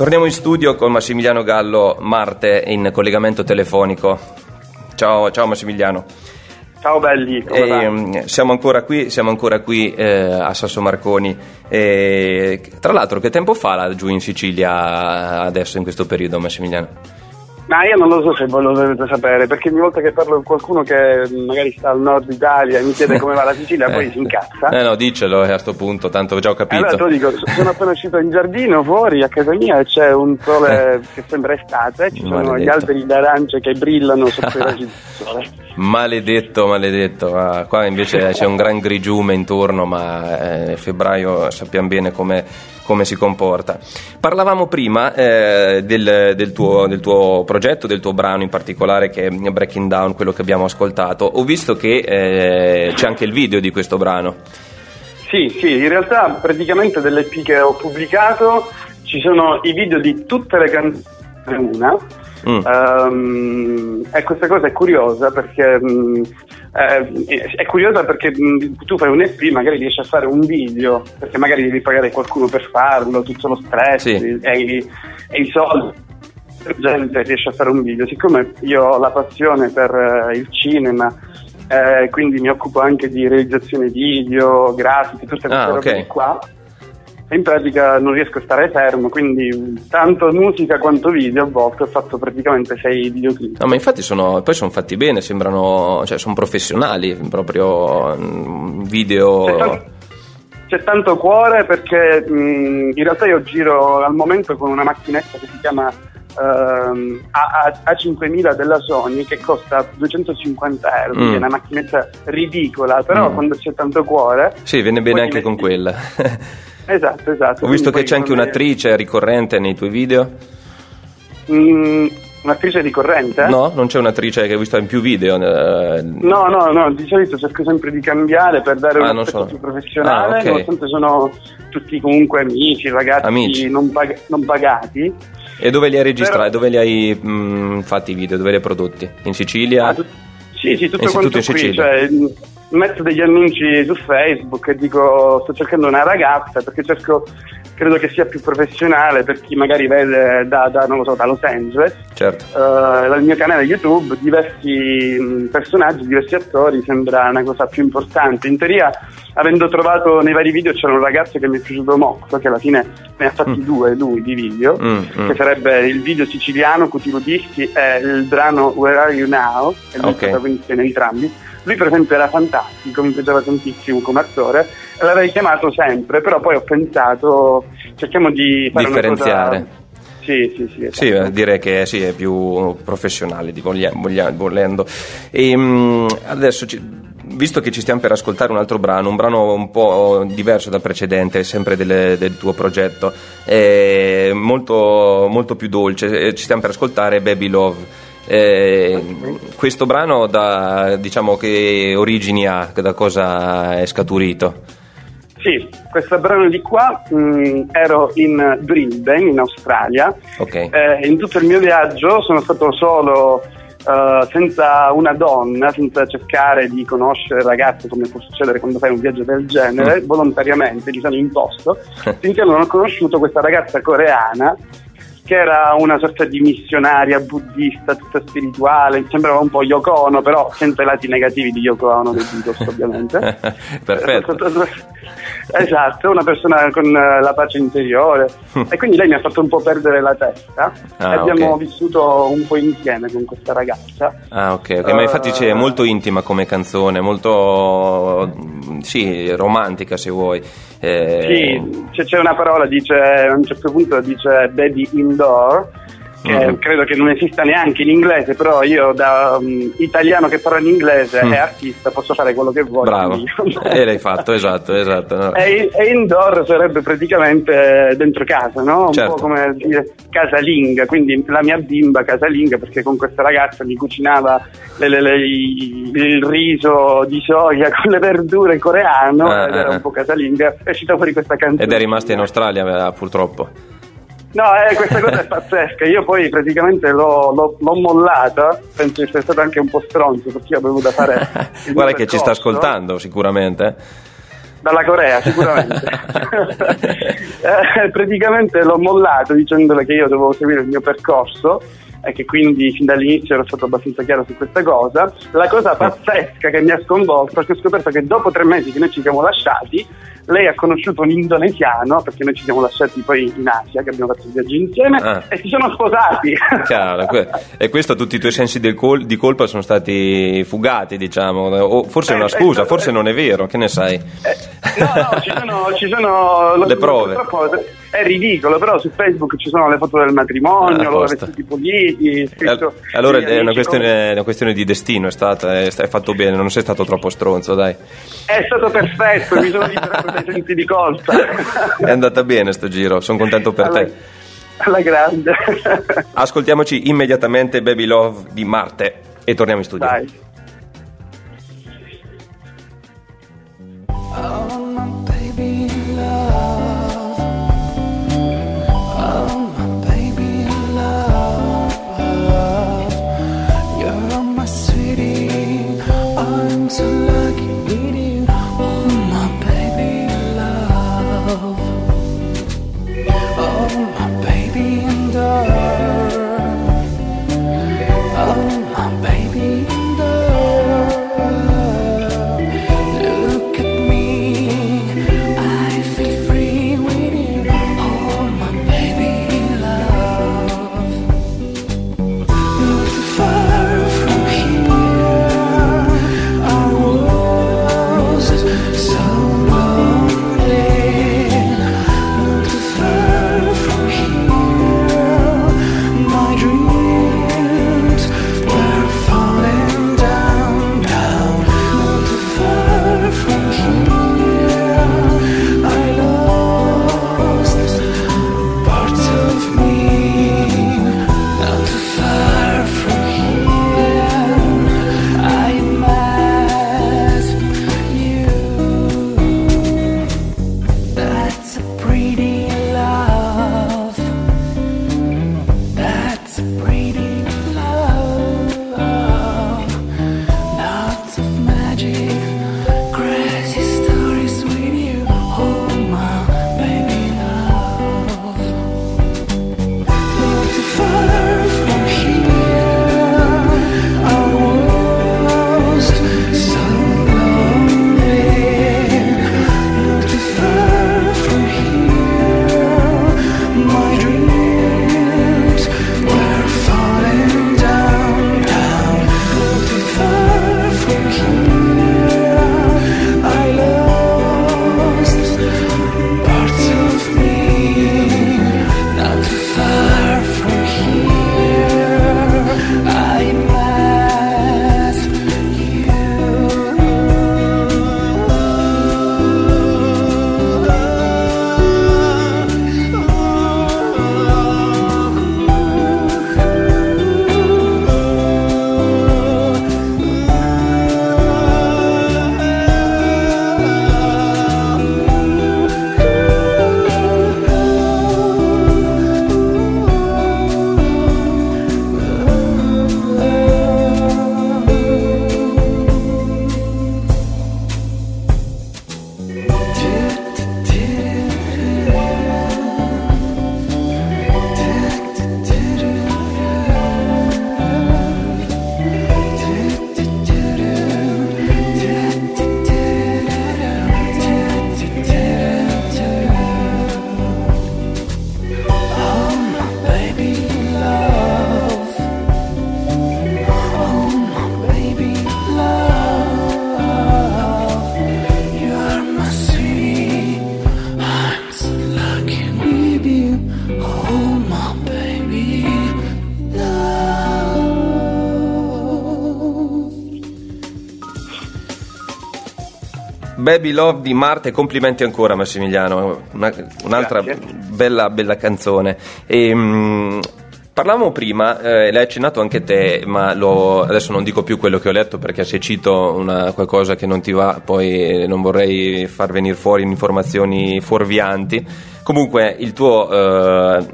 Torniamo in studio con Massimiliano Gallo Marte in collegamento telefonico. Ciao, ciao Massimiliano. Ciao belli, come E, va? mm, siamo ancora qui, siamo ancora qui eh, a Sasso Marconi. E, tra l'altro, che tempo fa laggiù in Sicilia adesso in questo periodo, Massimiliano? Ma io non lo so se voi lo dovete sapere, perché ogni volta che parlo con qualcuno che magari sta al nord Italia e mi chiede come va la Sicilia, poi si incazza. Eh no, dicelo eh, a sto punto, tanto già ho capito. Allora te lo dico, sono appena uscito in giardino fuori a casa mia e c'è un sole che sembra estate, ci sono gli Maledetto. alberi d'arance che brillano sotto i raggi del sole. Maledetto, maledetto. Ah, qua invece c'è un gran grigiume intorno, ma eh, febbraio sappiamo bene come, come si comporta. Parlavamo prima eh, del, del tuo, del tuo progetto, del tuo brano in particolare che è Breaking Down, quello che abbiamo ascoltato. Ho visto che eh, c'è anche il video di questo brano. Sì, sì, in realtà praticamente dell'EP che ho pubblicato ci sono i video di tutte le canzoni una. Mm. Ehm, e questa cosa è curiosa perché mm, eh, è curiosa perché mm, tu fai un EP, magari riesci a fare un video, perché magari devi pagare qualcuno per farlo, tutto lo stress Sì. e, i, e i soldi. Gente riesce a fare un video. Siccome io ho la passione per eh, il cinema, eh, quindi mi occupo anche di realizzazione video, grafiche, tutte queste Ah, robe ok. qua. In pratica non riesco a stare fermo, quindi tanto musica quanto video a volte ho fatto praticamente sei videoclip. No, ma infatti sono, poi sono fatti bene, sembrano, cioè sono professionali, proprio mm, video... C'è tanto, c'è tanto cuore perché mh, in realtà io giro al momento con una macchinetta che si chiama ehm, A- A- A5000 della Sony che costa 250 euro, Mm. è una macchinetta ridicola, però Mm. quando c'è tanto cuore... Sì, viene bene anche ti con metti- quella. Esatto, esatto. Ho visto che c'è anche un'attrice ricorrente nei tuoi video. Mm, un'attrice ricorrente? No, non c'è un'attrice che ho visto in più video. eh, No, no, no, di solito cerco sempre di cambiare per dare Ah, un aspetto so. più professionale, Ah, ok. nonostante sono tutti comunque amici, ragazzi Amici. Non, pag- non pagati. E dove li hai registrati? Però- Dove li hai mm, fatti i video? Dove li hai prodotti? In Sicilia? Ah, sì, sì, tutto tutto in qui, Sicilia. cioè, mh, metto degli annunci su Facebook e dico sto cercando una ragazza perché cerco, credo che sia più professionale per chi magari vede da, da, non lo so, da Los Angeles. Certo. Eh, dal mio canale YouTube diversi personaggi, diversi attori, sembra una cosa più importante. In teoria, avendo trovato nei vari video, c'era un ragazzo che mi è piaciuto molto, che alla fine ne ha fatti due lui di video, Mm, mm. che sarebbe il video siciliano Cutino Dischi e il brano Where Are You Now, e lui Ok. protagonista in entrambi. Lui per esempio era fantastico, mi piaceva tantissimo come attore l'avrei chiamato sempre, però poi ho pensato cerchiamo di fare Differenziare. cosa... Sì, sì, sì. Sì, esatto. eh, direi che sì, è più professionale, di voglia- voglia- volendo. E, mm, adesso, ci- visto che ci stiamo per ascoltare un altro brano, un brano un po' diverso dal precedente, sempre delle- del tuo progetto, molto, molto più dolce, eh, ci stiamo per ascoltare Baby Love. Eh, questo brano da, diciamo che origini ha, da cosa è scaturito? Sì, questo brano di qua mh, ero in Brisbane, in Australia. Ok. Eh, in tutto il mio viaggio sono stato solo eh, senza una donna, senza cercare di conoscere ragazze come può succedere quando fai un viaggio del genere, volontariamente mi sono imposto, finché non ho conosciuto questa ragazza coreana che era una sorta di missionaria buddista, tutta spirituale, sembrava un po' Yoko Ono, però senza i lati negativi di Yoko Ono dei Beatles ovviamente. Perfetto. Esatto, una persona con eh, la pace interiore e quindi lei mi ha fatto un po' perdere la testa Ah, abbiamo ok. vissuto un po' insieme con questa ragazza. Ah, ok, ok, ma infatti c'è Eh, molto intima come canzone, molto sì, romantica se vuoi. Eh, Sì, c'è, una parola, dice, a un certo punto dice baby indoor, che Mhm. credo che non esista neanche in inglese, però io da um, italiano che parla in inglese Mm. e artista posso fare quello che voglio. Bravo, e l'hai fatto, esatto, esatto. no. E, e indoor sarebbe praticamente dentro casa, no? Un Certo. po' come dire casalinga, quindi la mia bimba casalinga, perché con questa ragazza mi cucinava le- le- le- il riso di soia con le verdure coreano, Ah, ed era ah. un po' casalinga, è uscita fuori questa canzone. Ed è rimasta in Australia, eh, purtroppo. No, eh, questa cosa è pazzesca. Io poi praticamente l'ho, l'ho- l'ho mollata. Penso di essere stato anche un po' stronzo perché io avevo da fare. Guarda che ci sta ascoltando sicuramente. Dalla Corea, sicuramente. Eh, praticamente l'ho mollato dicendole che io dovevo seguire il mio percorso e che quindi fin dall'inizio ero stato abbastanza chiaro su questa cosa. La cosa pazzesca che mi ha sconvolto è che ho scoperto che dopo tre mesi che noi ci siamo lasciati, lei ha conosciuto un indonesiano, perché noi ci siamo lasciati poi in Asia, che abbiamo fatto il viaggio insieme, Ah. e si sono sposati. Que- e questo tutti i tuoi sensi col- di colpa sono stati fugati, diciamo. O forse è una Eh, scusa, eh, forse eh. non è vero, che ne sai? Eh, no, no, ci sono, ci sono Le prove. purtroppo È ridicolo, però su Facebook ci sono le foto del matrimonio, Ah, loro vestiti puliti. scritto- Al- Allora sì, è una questione, è una questione di destino, è stata, è, è fatto bene, non sei stato troppo stronzo, dai. È stato perfetto, mi sono liberato dai sensi di colpa. È andata bene sto giro, sono contento per alla, te. alla grande. Ascoltiamoci immediatamente Baby Love di Marte e torniamo in studio. Dai. Oh, Baby Love di Marte, complimenti ancora Massimiliano, Una- un'altra bella, bella canzone. E, mm, parlavamo prima, eh, l'hai accennato anche te, ma lo- adesso non dico più quello che ho letto perché se cito una- qualcosa che non ti va poi non vorrei far venire fuori informazioni fuorvianti. Comunque il tuo, eh,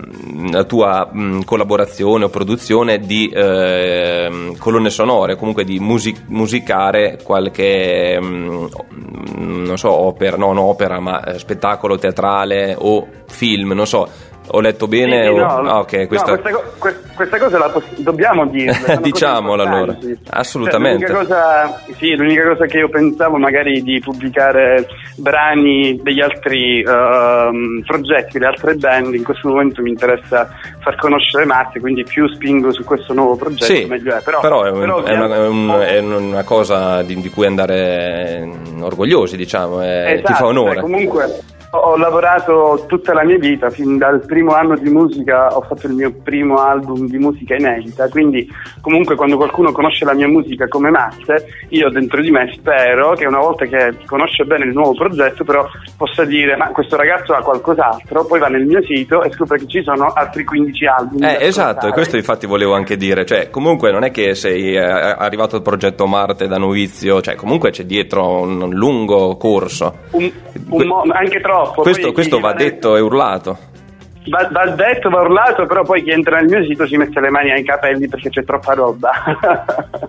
la tua mh, collaborazione o produzione di eh, colonne sonore, comunque di musi- musicare qualche, mh, non so, opera, non opera, ma eh, spettacolo teatrale o film, non so, Ho letto bene? Sì, o- no, ah, ok, no, questa... questa, co- que- questa cosa la poss- dobbiamo dirla. Diciamola allora. Assolutamente. Cioè, l'unica, cosa, sì, l'unica cosa che io pensavo magari di pubblicare brani degli altri ehm, progetti, delle altre band, in questo momento mi interessa far conoscere Marte, quindi più spingo su questo nuovo progetto Sì, meglio è. Però, però è, un- però è una, è un- è una cosa di, di cui andare orgogliosi, diciamo, è- ti fa Esatto, onore. cioè, comunque ho, lavorato tutta la mia vita, fin dal primo anno di musica ho fatto il mio primo album di musica inedita, quindi comunque quando qualcuno conosce la mia musica come Masse, io dentro di me spero che una volta che conosce bene il nuovo progetto però possa dire ma questo ragazzo ha qualcos'altro, poi va nel mio sito e scopre che ci sono altri 15 album. Eh, esatto, e questo infatti volevo anche dire, cioè comunque non è che sei eh, arrivato al progetto Marte da novizio, cioè comunque c'è dietro un, un lungo corso. Un- un mo- anche troppo. Questo, poi questo chi va detto e urlato. Va, va detto, va urlato, però poi chi entra nel mio sito si mette le mani ai capelli perché c'è troppa roba.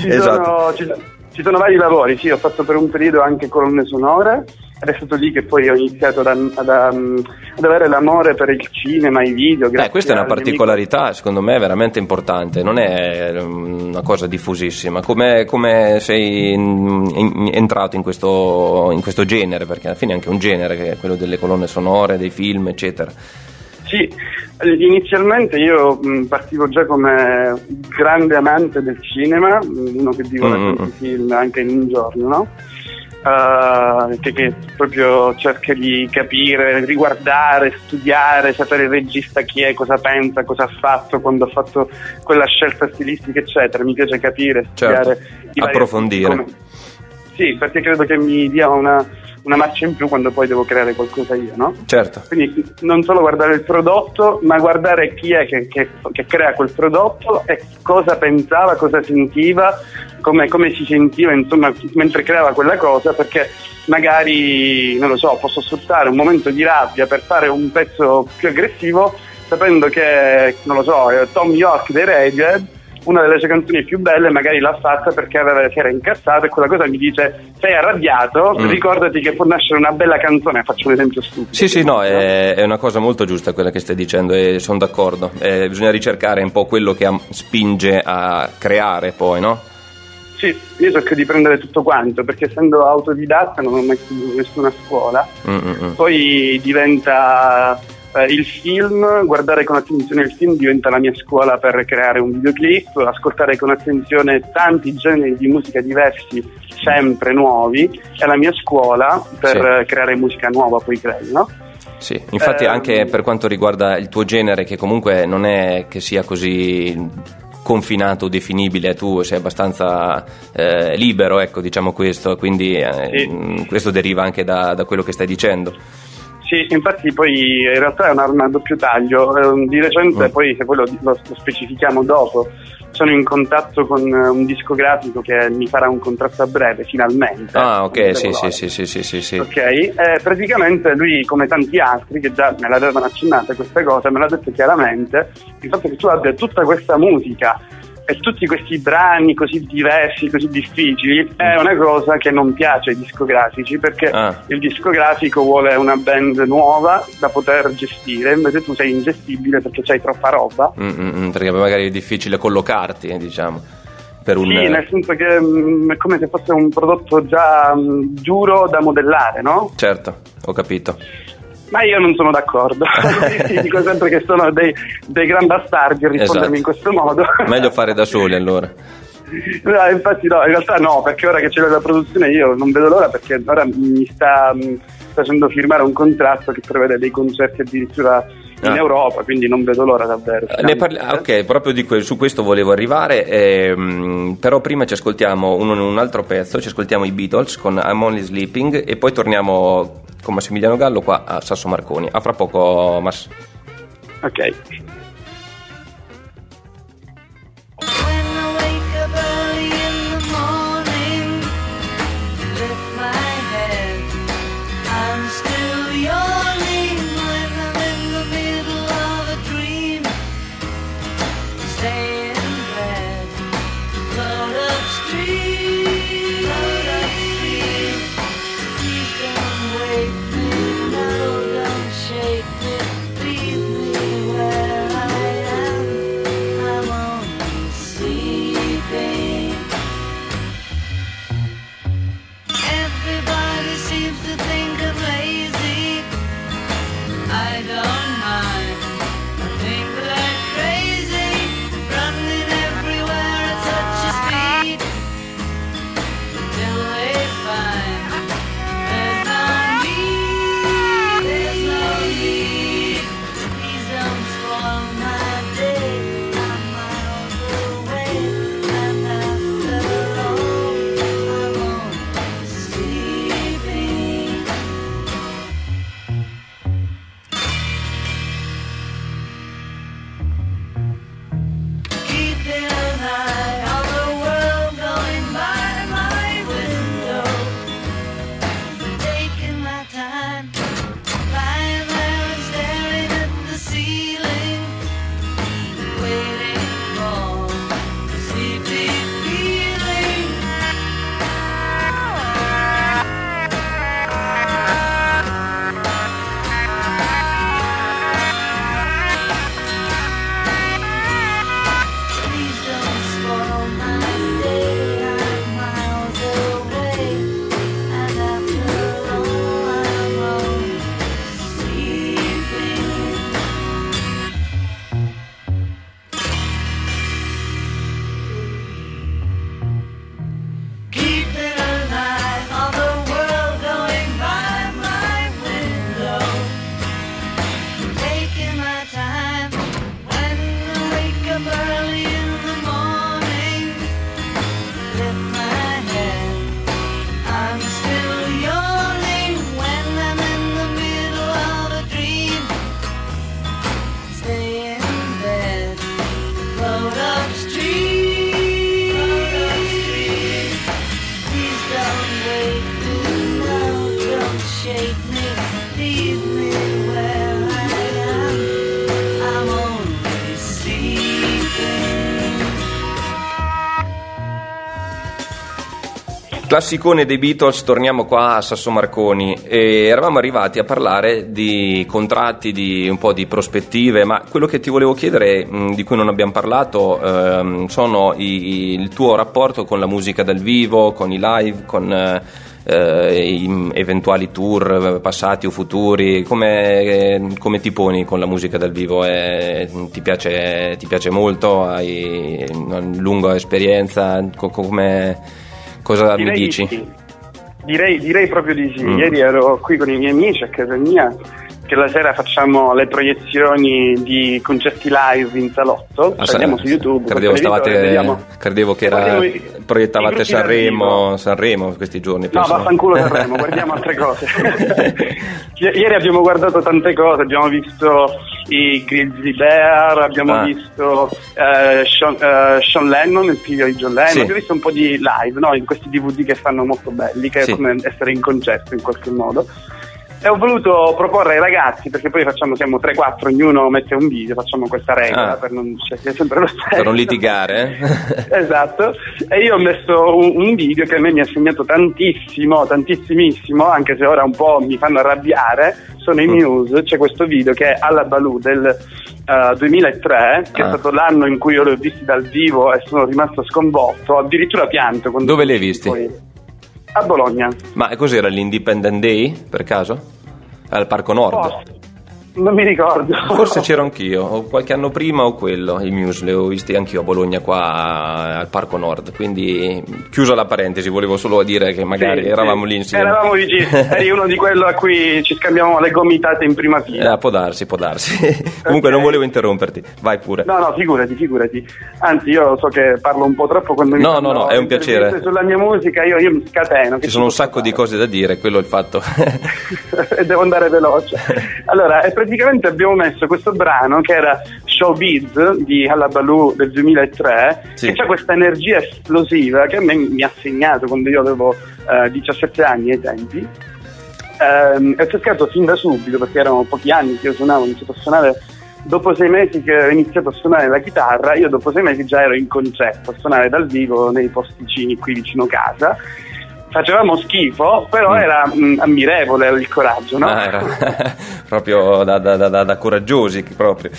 ci, esatto. sono, ci, ci sono vari lavori, sì, ho fatto per un periodo anche colonne sonore ed è stato lì che poi ho iniziato ad, ad- ad avere l'amore per il cinema, i video. Eh, questa è una particolarità, secondo me, veramente importante, non è mm, una cosa diffusissima. Come, come sei in- in- entrato in questo, in questo genere? Perché alla fine è anche un genere, che è quello delle colonne sonore, dei film, eccetera. Sì, inizialmente io partivo già come grande amante del cinema, uno che divora Mm, tanti mm. film anche in un giorno, no? Uh, che, che proprio cerca di capire, riguardare, studiare, sapere il regista chi è, cosa pensa, cosa ha fatto, quando ha fatto quella scelta stilistica, eccetera. Mi piace capire, studiare, Certo, vari approfondire. come- Sì, perché credo che mi dia una, una marcia in più quando poi devo creare qualcosa io, no? Certo. Quindi non solo guardare il prodotto, ma guardare chi è che, che- che crea quel prodotto e cosa pensava, cosa sentiva, come, come si sentiva insomma mentre creava quella cosa, perché magari, non lo so, posso sfruttare un momento di rabbia per fare un pezzo più aggressivo, sapendo che, non lo so, Tom York dei Radiohead una delle sue canzoni più belle magari l'ha fatta perché aveva, si era incazzato e quella cosa mi dice sei arrabbiato, Mm. ricordati che può nascere una bella canzone, faccio un esempio stupido. Sì, sì, no, è, è una cosa molto giusta quella che stai dicendo e sono d'accordo. Eh, bisogna ricercare un po' quello che spinge a creare poi, no? Sì, io cerco di prendere tutto quanto perché essendo autodidatta non ho mai nessuna scuola, Mm, mm, mm. poi diventa eh, il film, guardare con attenzione il film diventa la mia scuola per creare un videoclip, ascoltare con attenzione tanti generi di musica diversi, sempre nuovi, è la mia scuola per Sì. eh, creare musica nuova, poi crei, no? Sì, infatti Ehm, anche per quanto riguarda il tuo genere, che comunque non è che sia così confinato o definibile, tu sei abbastanza eh, libero, ecco, diciamo questo, quindi eh, Sì. mh, questo deriva anche da, da quello che stai dicendo. Sì, infatti poi in realtà è un'arma a doppio taglio. Eh, Di recente, Mm. poi se poi lo, lo- specifichiamo dopo, sono in contatto con eh, un discografico che mi farà un contratto a breve, finalmente. Ah, ok, sì, sì, sì, sì, sì, sì, sì. Ok, eh, praticamente lui, come tanti altri che già me l'avevano accennate queste cose, me l'ha detto chiaramente, il fatto che tu abbia tutta questa musica e tutti questi brani così diversi, così difficili, è una cosa che non piace ai discografici perché Ah. il discografico vuole una band nuova da poter gestire, invece tu sei ingestibile perché c'hai troppa roba. Mm, mm, mm, perché magari è difficile collocarti, eh, diciamo, per un... Sì, nel senso che mm, è come se fosse un prodotto già mm, duro da modellare, no? Certo, ho capito. Ma io non sono d'accordo. Dico sempre che sono dei, dei gran bastardi a rispondermi Esatto. in questo modo. Meglio fare da soli allora. No, infatti no, in realtà no, perché ora che c'è la produzione io non vedo l'ora perché ora mi sta mh, facendo firmare un contratto che prevede dei concerti addirittura in Ah. Europa, quindi non vedo l'ora davvero. Eh, Ne parli- ah, ok, proprio di que- su questo volevo arrivare, ehm, però prima ci ascoltiamo un, un altro pezzo, ci ascoltiamo i Beatles con I'm Only Sleeping e poi torniamo con Massimiliano Gallo qua a Sasso Marconi. A fra poco, Mas. Ok. Classicone dei Beatles, torniamo qua a Sasso Marconi e eravamo arrivati a parlare di contratti, di un po' di prospettive, ma quello che ti volevo chiedere, mh, di cui non abbiamo parlato, ehm, sono i- il tuo rapporto con la musica dal vivo, con i live, con eh, eh, i eventuali tour eh, passati o futuri, come, come ti poni con la musica dal vivo? Eh, ti, piace, ti piace molto? Hai una lunga esperienza? Co- come... Cosa mi dici? sì. Direi, direi proprio di sì. Mm. Ieri ero qui con i miei amici a casa mia, che la sera facciamo le proiezioni di concerti live in salotto. Ah, andiamo su YouTube. Credevo, stavate, credevo che era, i- proiettavate i Sanremo. Sanremo questi giorni. No, penso. vaffanculo Sanremo, guardiamo altre cose. Ieri abbiamo guardato tante cose, abbiamo visto i Grizzly Bear, abbiamo Ah. visto eh, Sean, eh, Sean Lennon, il figlio di John Lennon, Sì. abbiamo visto un po' di live, no? in questi DVD che fanno molto belli, che Sì. è come essere in concerto in qualche modo. E ho voluto proporre ai ragazzi, perché poi facciamo, siamo 3-4, ognuno mette un video, facciamo questa regola Ah. per non scegliere sempre lo stesso. Per non litigare, eh? Esatto, e io ho messo un, un video che a me mi ha segnato tantissimo, tantissimissimo, anche se ora un po' mi fanno arrabbiare, sono Mm. i Muse, c'è questo video che è alla Baloo del eh, 2003, che Ah. è stato l'anno in cui io li ho visti dal vivo e sono rimasto sconvolto, addirittura pianto. Dove li hai visti? Poi- a Bologna. Ma cos'era l'Independent Day, per caso? Al Parco Nord? Oh, non mi ricordo. Forse c'ero anch'io, o qualche anno prima o quello, i Muse, li ho visti anch'io a Bologna qua al Parco Nord, quindi chiusa la parentesi, volevo solo dire che magari Sì, eravamo sì. lì insieme. Eravamo vicini, eri uno di quello a cui ci scambiamo le gomitate in prima fila. Eh, può darsi, può darsi. Comunque non volevo interromperti, vai pure. No, no, figurati, figurati. Anzi, io so che parlo un po' troppo quando mi No, no, no, è un piacere. Sulla mia musica io, io mi scateno. Ci sono un sacco di fare? cose da dire, quello è il fatto. devo andare veloce. Allora, e praticamente abbiamo messo questo brano che era Showbiz di Hallabaloo del 2003, Sì. che ha questa energia esplosiva che a me mi ha segnato quando io avevo eh, 17 anni ai tempi. Ehm, e ho cercato fin da subito perché erano pochi anni che io suonavo, ho iniziato a suonare dopo sei mesi che ho iniziato a suonare la chitarra, io dopo sei mesi già ero in concerto a suonare dal vivo nei posticini qui vicino casa. Facevamo schifo, però Mm. era mh, ammirevole il coraggio, no? Ah, era proprio da, da- da- da- coraggiosi proprio.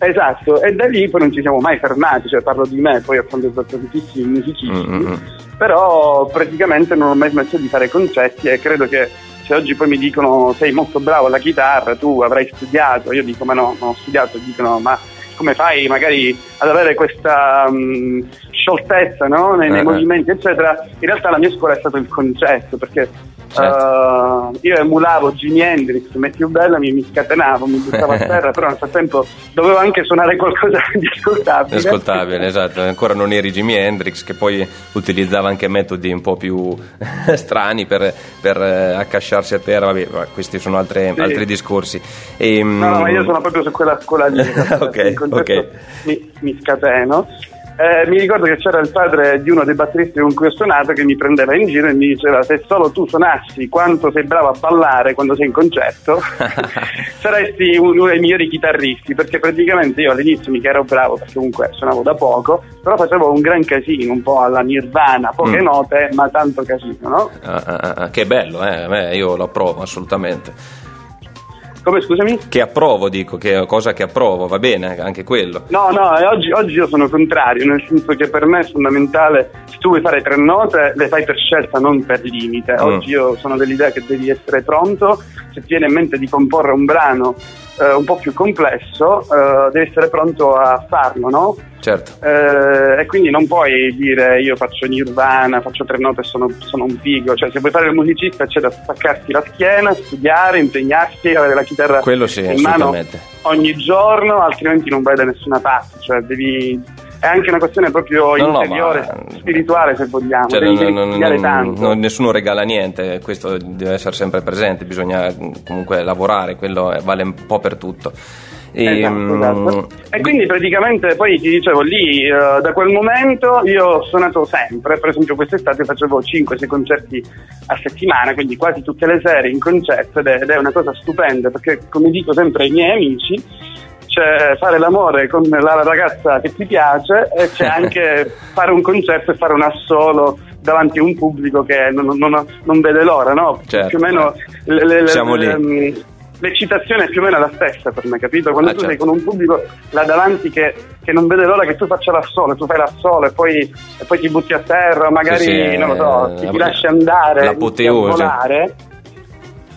Esatto, e da lì poi non ci siamo mai fermati, cioè parlo di me, poi ho contattato tantissimi musicisti, Mm, mm, mm. però praticamente non ho mai smesso di fare concerti e credo che se oggi poi mi dicono sei molto bravo alla chitarra, tu avrai studiato, io dico ma no, non ho studiato, dicono ma come fai magari ad avere questa mh, scioltezza no? nei, nei Eh, eh. movimenti eccetera, in realtà la mia scuola è stato il concerto perché Certo. eh, io emulavo Jimi Hendrix, Matthew Bellamy, mi scatenavo, mi buttavo a terra, però nel frattempo dovevo anche suonare qualcosa di ascoltabile. Ascoltabile, esatto. Ancora non eri Jimi Hendrix, che poi utilizzava anche metodi un po' più strani per, per eh, accasciarsi a terra. Vabbè, ma questi sono altre- Sì. altri discorsi. E, No, no, ma io sono proprio su quella scuola lì. Ok, ok. Mi, mi scateno. Eh, mi ricordo che c'era il padre di uno dei batteristi con cui ho suonato che mi prendeva in giro e mi diceva se solo tu suonassi quanto sei bravo a ballare quando sei in concerto saresti uno dei migliori chitarristi perché praticamente io all'inizio mica ero bravo perché comunque suonavo da poco però facevo un gran casino un po' alla Nirvana poche Mm. note ma tanto casino no? Ah, ah, ah, che bello, eh? Beh, io lo approvo assolutamente. Come scusami? Che approvo, dico, che cosa che approvo, va bene, anche quello. No, no, oggi, oggi io sono contrario, nel senso che per me è fondamentale, se tu vuoi fare tre note, le fai per scelta, non per limite. Mm. Oggi io sono dell'idea che devi essere pronto, se ti viene in mente di comporre un brano eh, un po' più complesso, eh, devi essere pronto a farlo, no? Certo. Eh, e quindi non puoi dire io faccio Nirvana, faccio tre note e sono, sono un figo, cioè se vuoi fare il musicista c'è da staccarsi la schiena, studiare, impegnarsi, avere la chitarra sì, in mano ogni giorno, altrimenti non vai da nessuna parte, cioè devi è anche una questione proprio No, no, interiore, ma- spirituale se vogliamo, Cioè, devi, non- devi non- non- nessuno regala niente, questo deve essere sempre presente, bisogna comunque lavorare, quello vale un po' per tutto. E, Esatto, mm, esatto. E quindi praticamente poi ti dicevo lì, eh, da quel momento io ho suonato sempre, per esempio quest'estate facevo 5-6 concerti a settimana, quindi quasi tutte le sere in concerto ed è, ed è una cosa stupenda perché come dico sempre ai miei amici, c'è fare l'amore con la ragazza che ti piace e c'è anche fare un concerto e fare un assolo davanti a un pubblico che non, non- non vede l'ora, no? Certo. Più o meno le- le- le- Siamo lì. ehm, l'eccitazione è più o meno la stessa per me, capito? Quando Ah, tu sei certo. con un pubblico là davanti che, che non vede l'ora che tu faccia l'assolo, tu fai l'assolo e poi, e poi ti butti a terra, magari, Sì, sì, non lo so, ti, eh, ti lasci andare, a volare.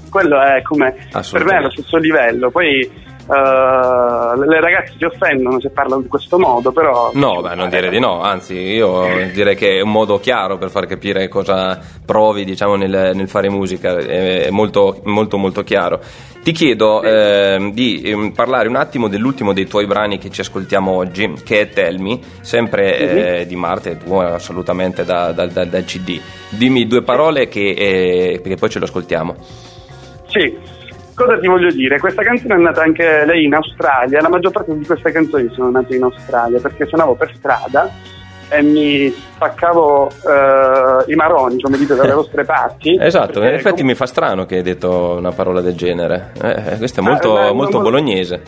Quello è come, per me è allo stesso livello. Poi eh, le ragazze si offendono se parlo di questo modo, però... No, beh, non dire di no, anzi io direi che è un modo chiaro per far capire cosa provi diciamo, nel, nel fare musica, è molto molto molto chiaro. Ti chiedo ehm, di ehm, parlare un attimo dell'ultimo dei tuoi brani che ci ascoltiamo oggi, che è Tell Me, sempre eh, di Marte, tu assolutamente da- da- da- dal CD. Dimmi due parole che, eh, perché poi ce lo ascoltiamo. Sì, cosa ti voglio dire? Questa canzone è nata anche lei in Australia, la maggior parte di queste canzoni sono nate in Australia perché suonavo per strada e mi spaccavo eh, i maroni, come dite dalle vostre parti. Esatto, in effetti com- mi fa strano che hai detto una parola del genere, Eh, questo è Ah, molto, ma- ma- molto ma- bolognese.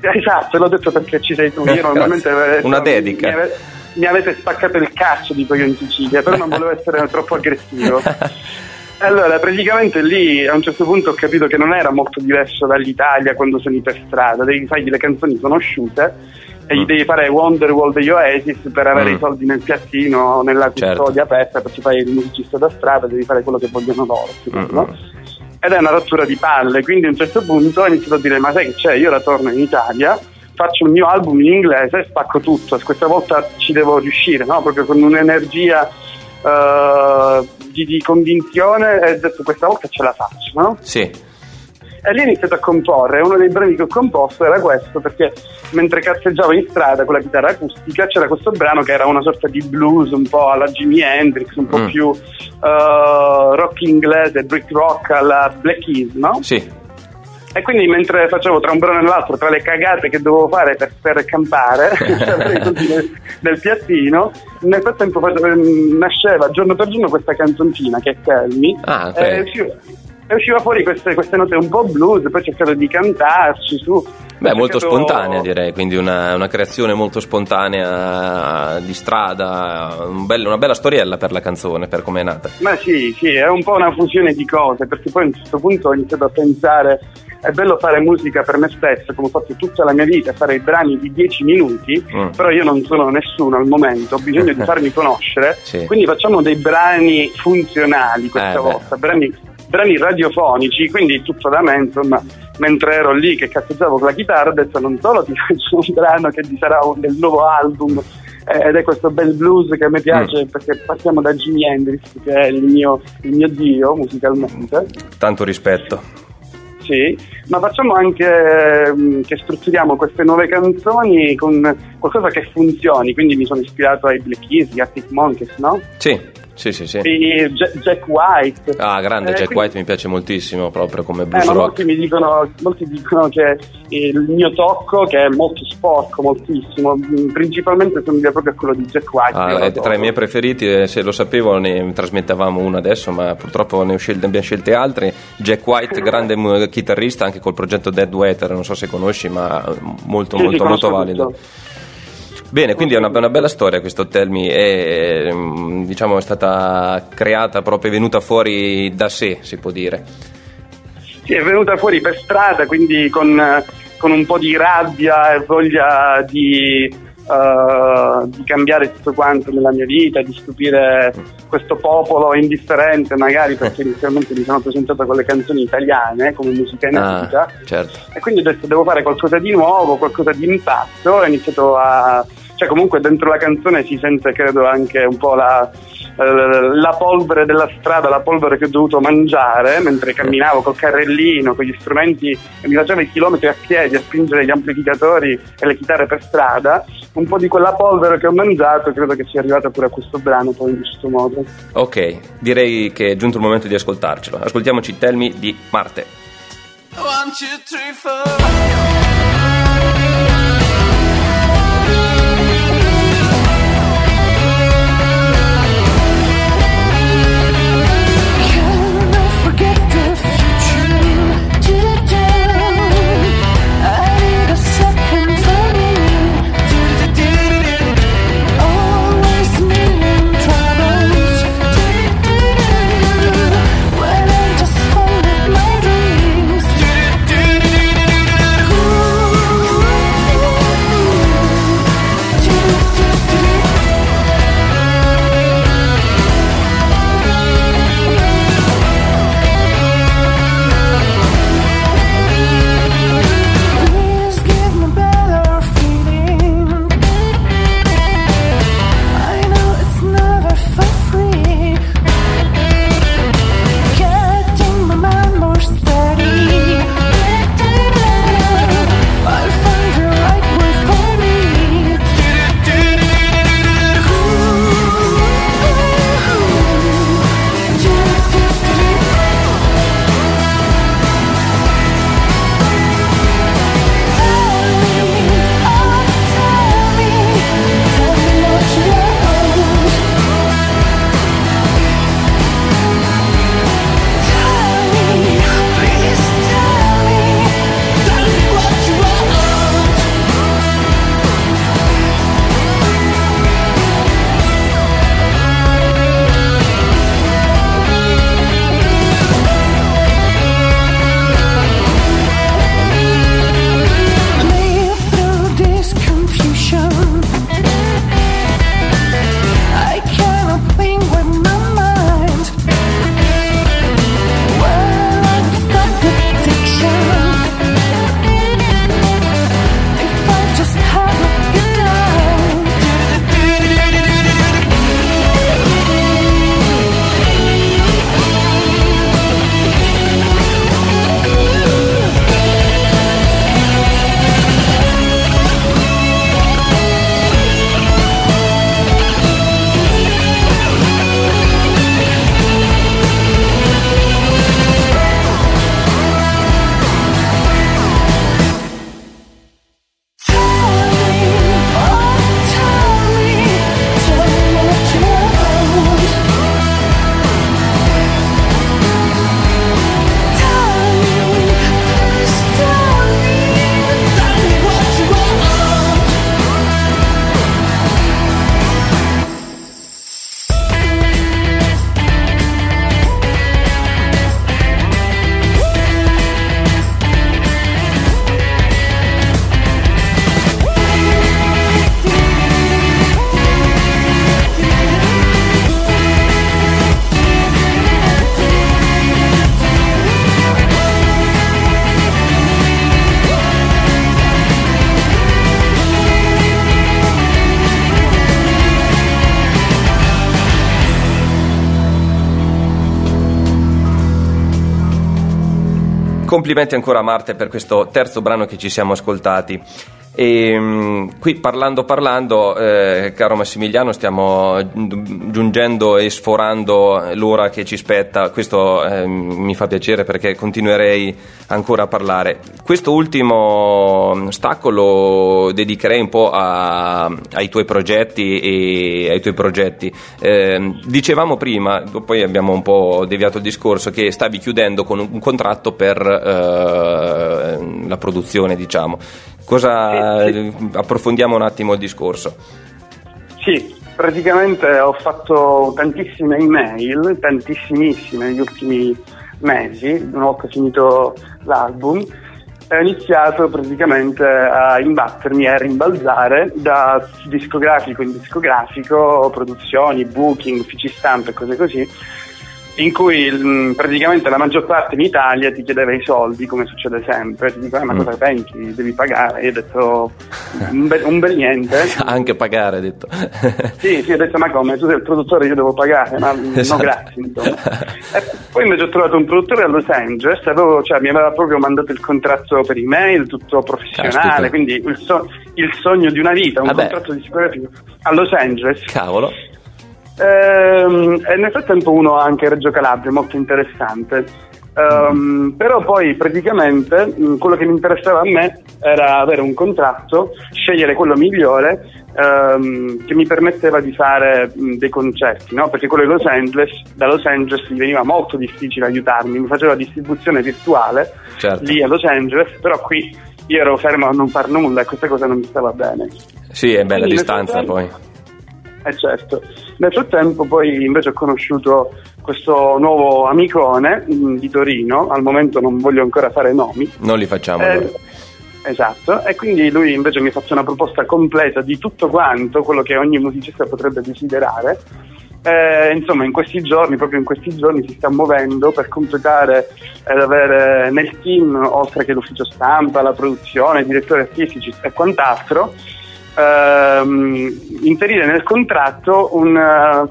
Esatto, l'ho detto perché ci sei tu. Io Grazie. normalmente avrei- Una dedica. Mi, ave- mi avete spaccato il cazzo, dico io in Sicilia, però non volevo essere troppo aggressivo. Allora, praticamente lì a un certo punto ho capito che non era molto diverso dall'Italia quando suoni per strada, devi fare le canzoni conosciute e gli Mm. devi fare Wonderwall degli Oasis per avere Mm. i soldi nel piattino nella Certo. custodia aperta, perché fai il musicista da strada, devi fare quello che vogliono loro. Mm, no? Ed è una rottura di palle, quindi a un certo punto ho iniziato a dire ma sai che c'è, io ora torno in Italia, faccio un mio album in inglese e spacco tutto, questa volta ci devo riuscire, no? proprio con un'energia eh, di, di convinzione e ho detto questa volta ce la faccio. No? Sì, E lì ho iniziato a comporre, uno dei brani che ho composto era questo, perché mentre cazzeggiavo in strada con la chitarra acustica c'era questo brano che era una sorta di blues un po' alla Jimi Hendrix, un po' Mm. più eh, rock inglese, brick rock alla Black Keys, no? sì, E quindi mentre facevo tra un brano e l'altro, tra le cagate che dovevo fare per, per campare, cioè, del, del piattino, nel frattempo facevo- nasceva giorno per giorno questa canzoncina che è Me, Ah, ok. e usciva, e usciva fuori queste, queste note un po' blues, poi ho cercato di cantarci su. Beh, molto cercato- spontanea direi, quindi una, una creazione molto spontanea di strada, un bel- una bella storiella per la canzone, per come è nata. Ma sì, sì, è un po' una fusione di cose, perché poi a un certo punto ho iniziato a pensare è bello fare musica per me stesso, come ho fatto tutta la mia vita, fare i brani di 10 minuti, Mm. però io non sono nessuno al momento, ho bisogno di farmi conoscere, Sì. quindi facciamo dei brani funzionali questa Eh, volta, brani, brani radiofonici, quindi tutto da me, insomma, mentre ero lì che cazzeggiavo con la chitarra, ho detto non solo ti faccio un brano che ti sarà un, del nuovo album, eh, ed è questo bel blues che a me piace Mm. perché passiamo da Jimi Hendrix che è il mio, il mio dio musicalmente Tanto rispetto. Sì, ma facciamo anche ehm, che strutturiamo queste nuove canzoni con qualcosa che funzioni, quindi mi sono ispirato ai Black Keys, gli Arctic Monkeys, no? Sì, sì, sì, sì. Jack, Jack White. Ah, grande Eh, Jack quindi- White mi piace moltissimo proprio come Eh, blues rock. molti mi dicono, molti dicono che il mio tocco, che è molto sporco, moltissimo, mh, principalmente somiglia proprio a quello di Jack White. Ah, è tra i miei preferiti, eh, se lo sapevo ne trasmettevamo uno adesso, ma purtroppo ne, ho scelte- ne abbiamo scelte altre. Jack White, grande chitarrista anche col progetto Dead Weather, non so se conosci, ma eh, molto, Sì, sì, molto, molto valido. tutto. Bene, quindi è una, una bella storia questo Tell Me e mm, diciamo è stata creata proprio, è venuta fuori da sé, si può dire. Sì, è venuta fuori per strada, quindi con, con un po' di rabbia e voglia di, eh, di cambiare tutto quanto nella mia vita, di stupire questo popolo indifferente magari perché inizialmente mi sono presentato con le canzoni italiane come musica inedita. Ah, certo. E quindi ho detto devo fare qualcosa di nuovo, qualcosa di impatto ho iniziato a... cioè comunque dentro la canzone si sente credo anche un po' la, eh, la polvere della strada, la polvere che ho dovuto mangiare mentre camminavo col carrellino, con gli strumenti e mi facevo i chilometri a piedi a spingere gli amplificatori e le chitarre per strada, un po' di quella polvere che ho mangiato credo che sia arrivata pure a questo brano poi in questo modo. Ok, direi che è giunto il momento di ascoltarcelo. Ascoltiamoci Tell Me di Marte. One, two, three, four. Complimenti ancora a Marte per questo terzo brano che ci siamo ascoltati. E mh, qui parlando parlando, eh, caro Massimiliano, stiamo giu- giungendo e sforando l'ora che ci spetta. Questo eh, mi fa piacere perché continuerei ancora a parlare. Questo ultimo stacco lo dedicherei un po' a- ai tuoi progetti e ai tuoi progetti. Eh, dicevamo prima, poi abbiamo un po' deviato il discorso, che stavi chiudendo con un, un contratto per eh, la produzione, diciamo. Cosa Sì, approfondiamo un attimo il discorso? Sì, praticamente ho fatto tantissime email, tantissimissime negli ultimi mesi, una volta finito l'album, e ho iniziato praticamente a imbattermi e a rimbalzare da discografico in discografico, produzioni, booking, uffici stampa e cose così, in cui mh, praticamente la maggior parte in Italia ti chiedeva i soldi, come succede sempre, ti dicono "Eh, ma Mm. cosa pensi, devi pagare, io ho detto un bel, un bel niente. Anche pagare, ha detto. Sì, sì, ho detto ma come, tu sei il produttore, io devo pagare, ma mm, Esatto. no grazie. Insomma. E poi invece ho trovato un produttore a Los Angeles, avevo- cioè, mi aveva proprio mandato il contratto per email, tutto professionale, Caspita. quindi il, so- il sogno di una vita, un Vabbè. contratto discografico a Los Angeles. Cavolo. Ehm, e nel frattempo uno anche a Reggio Calabria, molto interessante. Ehm, Però poi praticamente quello che mi interessava a me era avere un contratto, scegliere quello migliore ehm, che mi permetteva di fare mh, dei concerti, no? perché quello di Los Angeles, da Los Angeles mi veniva molto difficile aiutarmi, mi faceva distribuzione virtuale Certo. lì a Los Angeles, però qui io ero fermo a non far nulla e questa cosa non mi stava bene. Sì, è bella Quindi, distanza poi. Eh certo, nel frattempo poi invece ho conosciuto questo nuovo amicone mh, di Torino, al momento non voglio ancora fare nomi. Non li facciamo Eh, allora. esatto, e quindi lui invece mi ha fatto una proposta completa di tutto quanto, quello che ogni musicista potrebbe desiderare. Eh, insomma, in questi giorni, proprio in questi giorni, si sta muovendo per completare ed avere nel team, oltre che l'ufficio stampa, la produzione, i direttori artistici e quant'altro, ehm, inserire nel contratto un, eh,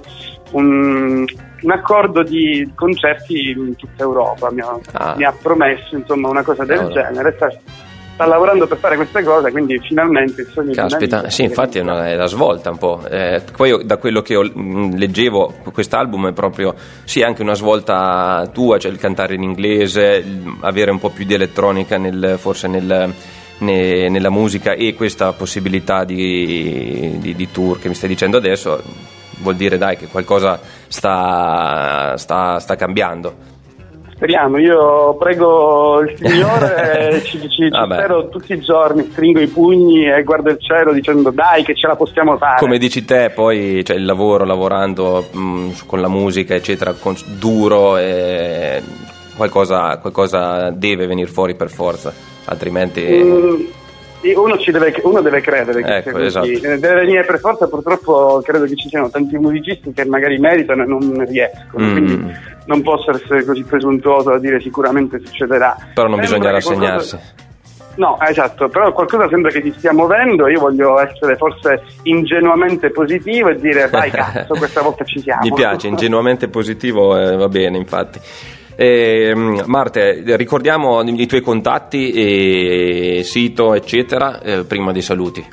un- un accordo di concerti in tutta Europa. Mi ha, Ah. mi ha promesso insomma una cosa del Cavolo. genere. Sta, sta lavorando per fare questa cosa, quindi finalmente il sogno Caspita, sì, infatti è, una, è la svolta un po'. Eh, poi io, da quello che ho- mh, leggevo, quest'album è proprio, sì, anche una svolta tua, cioè il cantare in inglese, avere un po' più di elettronica nel- forse nel- ne- nella musica e questa possibilità di, di- di tour che mi stai dicendo adesso, vuol dire dai che qualcosa sta, sta- sta cambiando. Speriamo, io prego il Signore ci, ci- ci Vabbè. spero tutti i giorni, stringo i pugni e guardo il cielo dicendo dai che ce la possiamo fare. Come dici te, poi cioè, il lavoro, lavorando mh, con la musica, eccetera, con- duro, eh, qualcosa, qualcosa deve venire fuori per forza, altrimenti... Mm, uno, ci deve, uno deve credere che Ecco, sia così. esatto. Eh, deve venire per forza, purtroppo credo che ci siano tanti musicisti che magari meritano e non riescono, Mm. quindi non posso essere così presuntuoso da dire sicuramente succederà. Però non Sembra bisogna qualcosa- rassegnarsi. No, esatto, però qualcosa sembra che si stia muovendo, io voglio essere forse ingenuamente positivo e dire vai cazzo, questa volta ci siamo. Mi piace, ingenuamente positivo, eh, va bene, infatti. Ehm, Marte, ricordiamo i tuoi contatti, sito, eccetera, eh, prima dei saluti.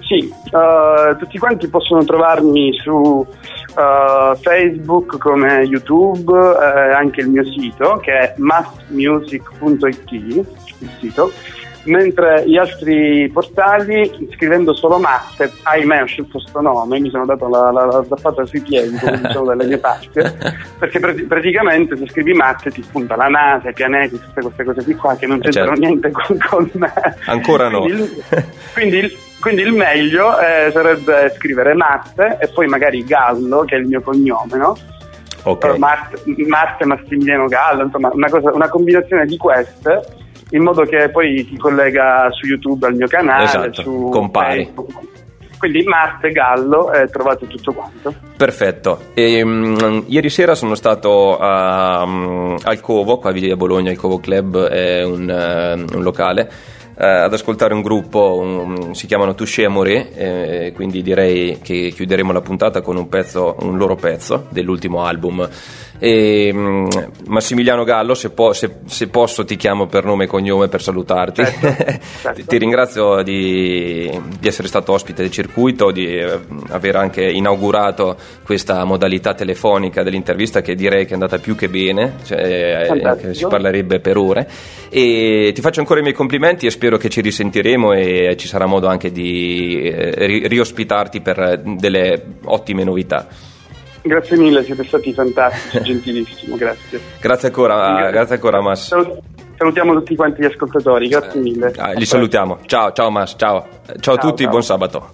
Sì, eh, tutti quanti possono trovarmi su eh, Facebook come YouTube, eh, anche il mio sito che è massmusic.it, il sito, mentre gli altri portali scrivendo solo Matte, ahimè ho scelto questo nome, mi sono dato la, la, la zappata sui piedi, come diciamo dalle mie parti, perché pr- praticamente se scrivi Matte ti spunta la NASA, i pianeti, tutte queste cose qui qua che non Eh, c'entrano certo. niente con, con me. Ancora no. Quindi il- quindi il, quindi il meglio eh, sarebbe scrivere Matte e poi magari Gallo, che è il mio cognome, no? Ok. Eh, Matte, Matte Massimiliano Gallo, insomma, una, cosa- una combinazione di queste, in modo che poi ti collega su YouTube al mio canale, Esatto, su compari. Facebook. Quindi Matte Gallo e trovate tutto quanto. Perfetto. Ehm, ieri sera sono stato a, mm, al Covo, qua a Bologna, il Covo Club è un, eh, un locale, eh, ad ascoltare un gruppo, un- si chiamano Touché Amoré, eh, quindi direi che chiuderemo la puntata con un, pezzo, un loro pezzo dell'ultimo album E, mm, Massimiliano Gallo, se, po- se- se posso ti chiamo per nome e cognome per salutarti. Certo, certo. ti, ringrazio di, di essere stato ospite del circuito, di eh, aver anche inaugurato questa modalità telefonica dell'intervista che direi che è andata più che bene, cioè, eh, Fantastico. che si parlerebbe per ore. E ti faccio ancora i miei complimenti e spero che ci risentiremo e ci sarà modo anche di eh, ri- riospitarti per eh, delle ottime novità. Grazie mille, siete stati fantastici, gentilissimo, grazie. Grazie ancora, grazie ancora Mas. Salut- salutiamo tutti quanti gli ascoltatori, grazie mille. Ah, li salutiamo. Ciao, ciao Mas, ciao. Ciao a Ciao, tutti, ciao. buon sabato.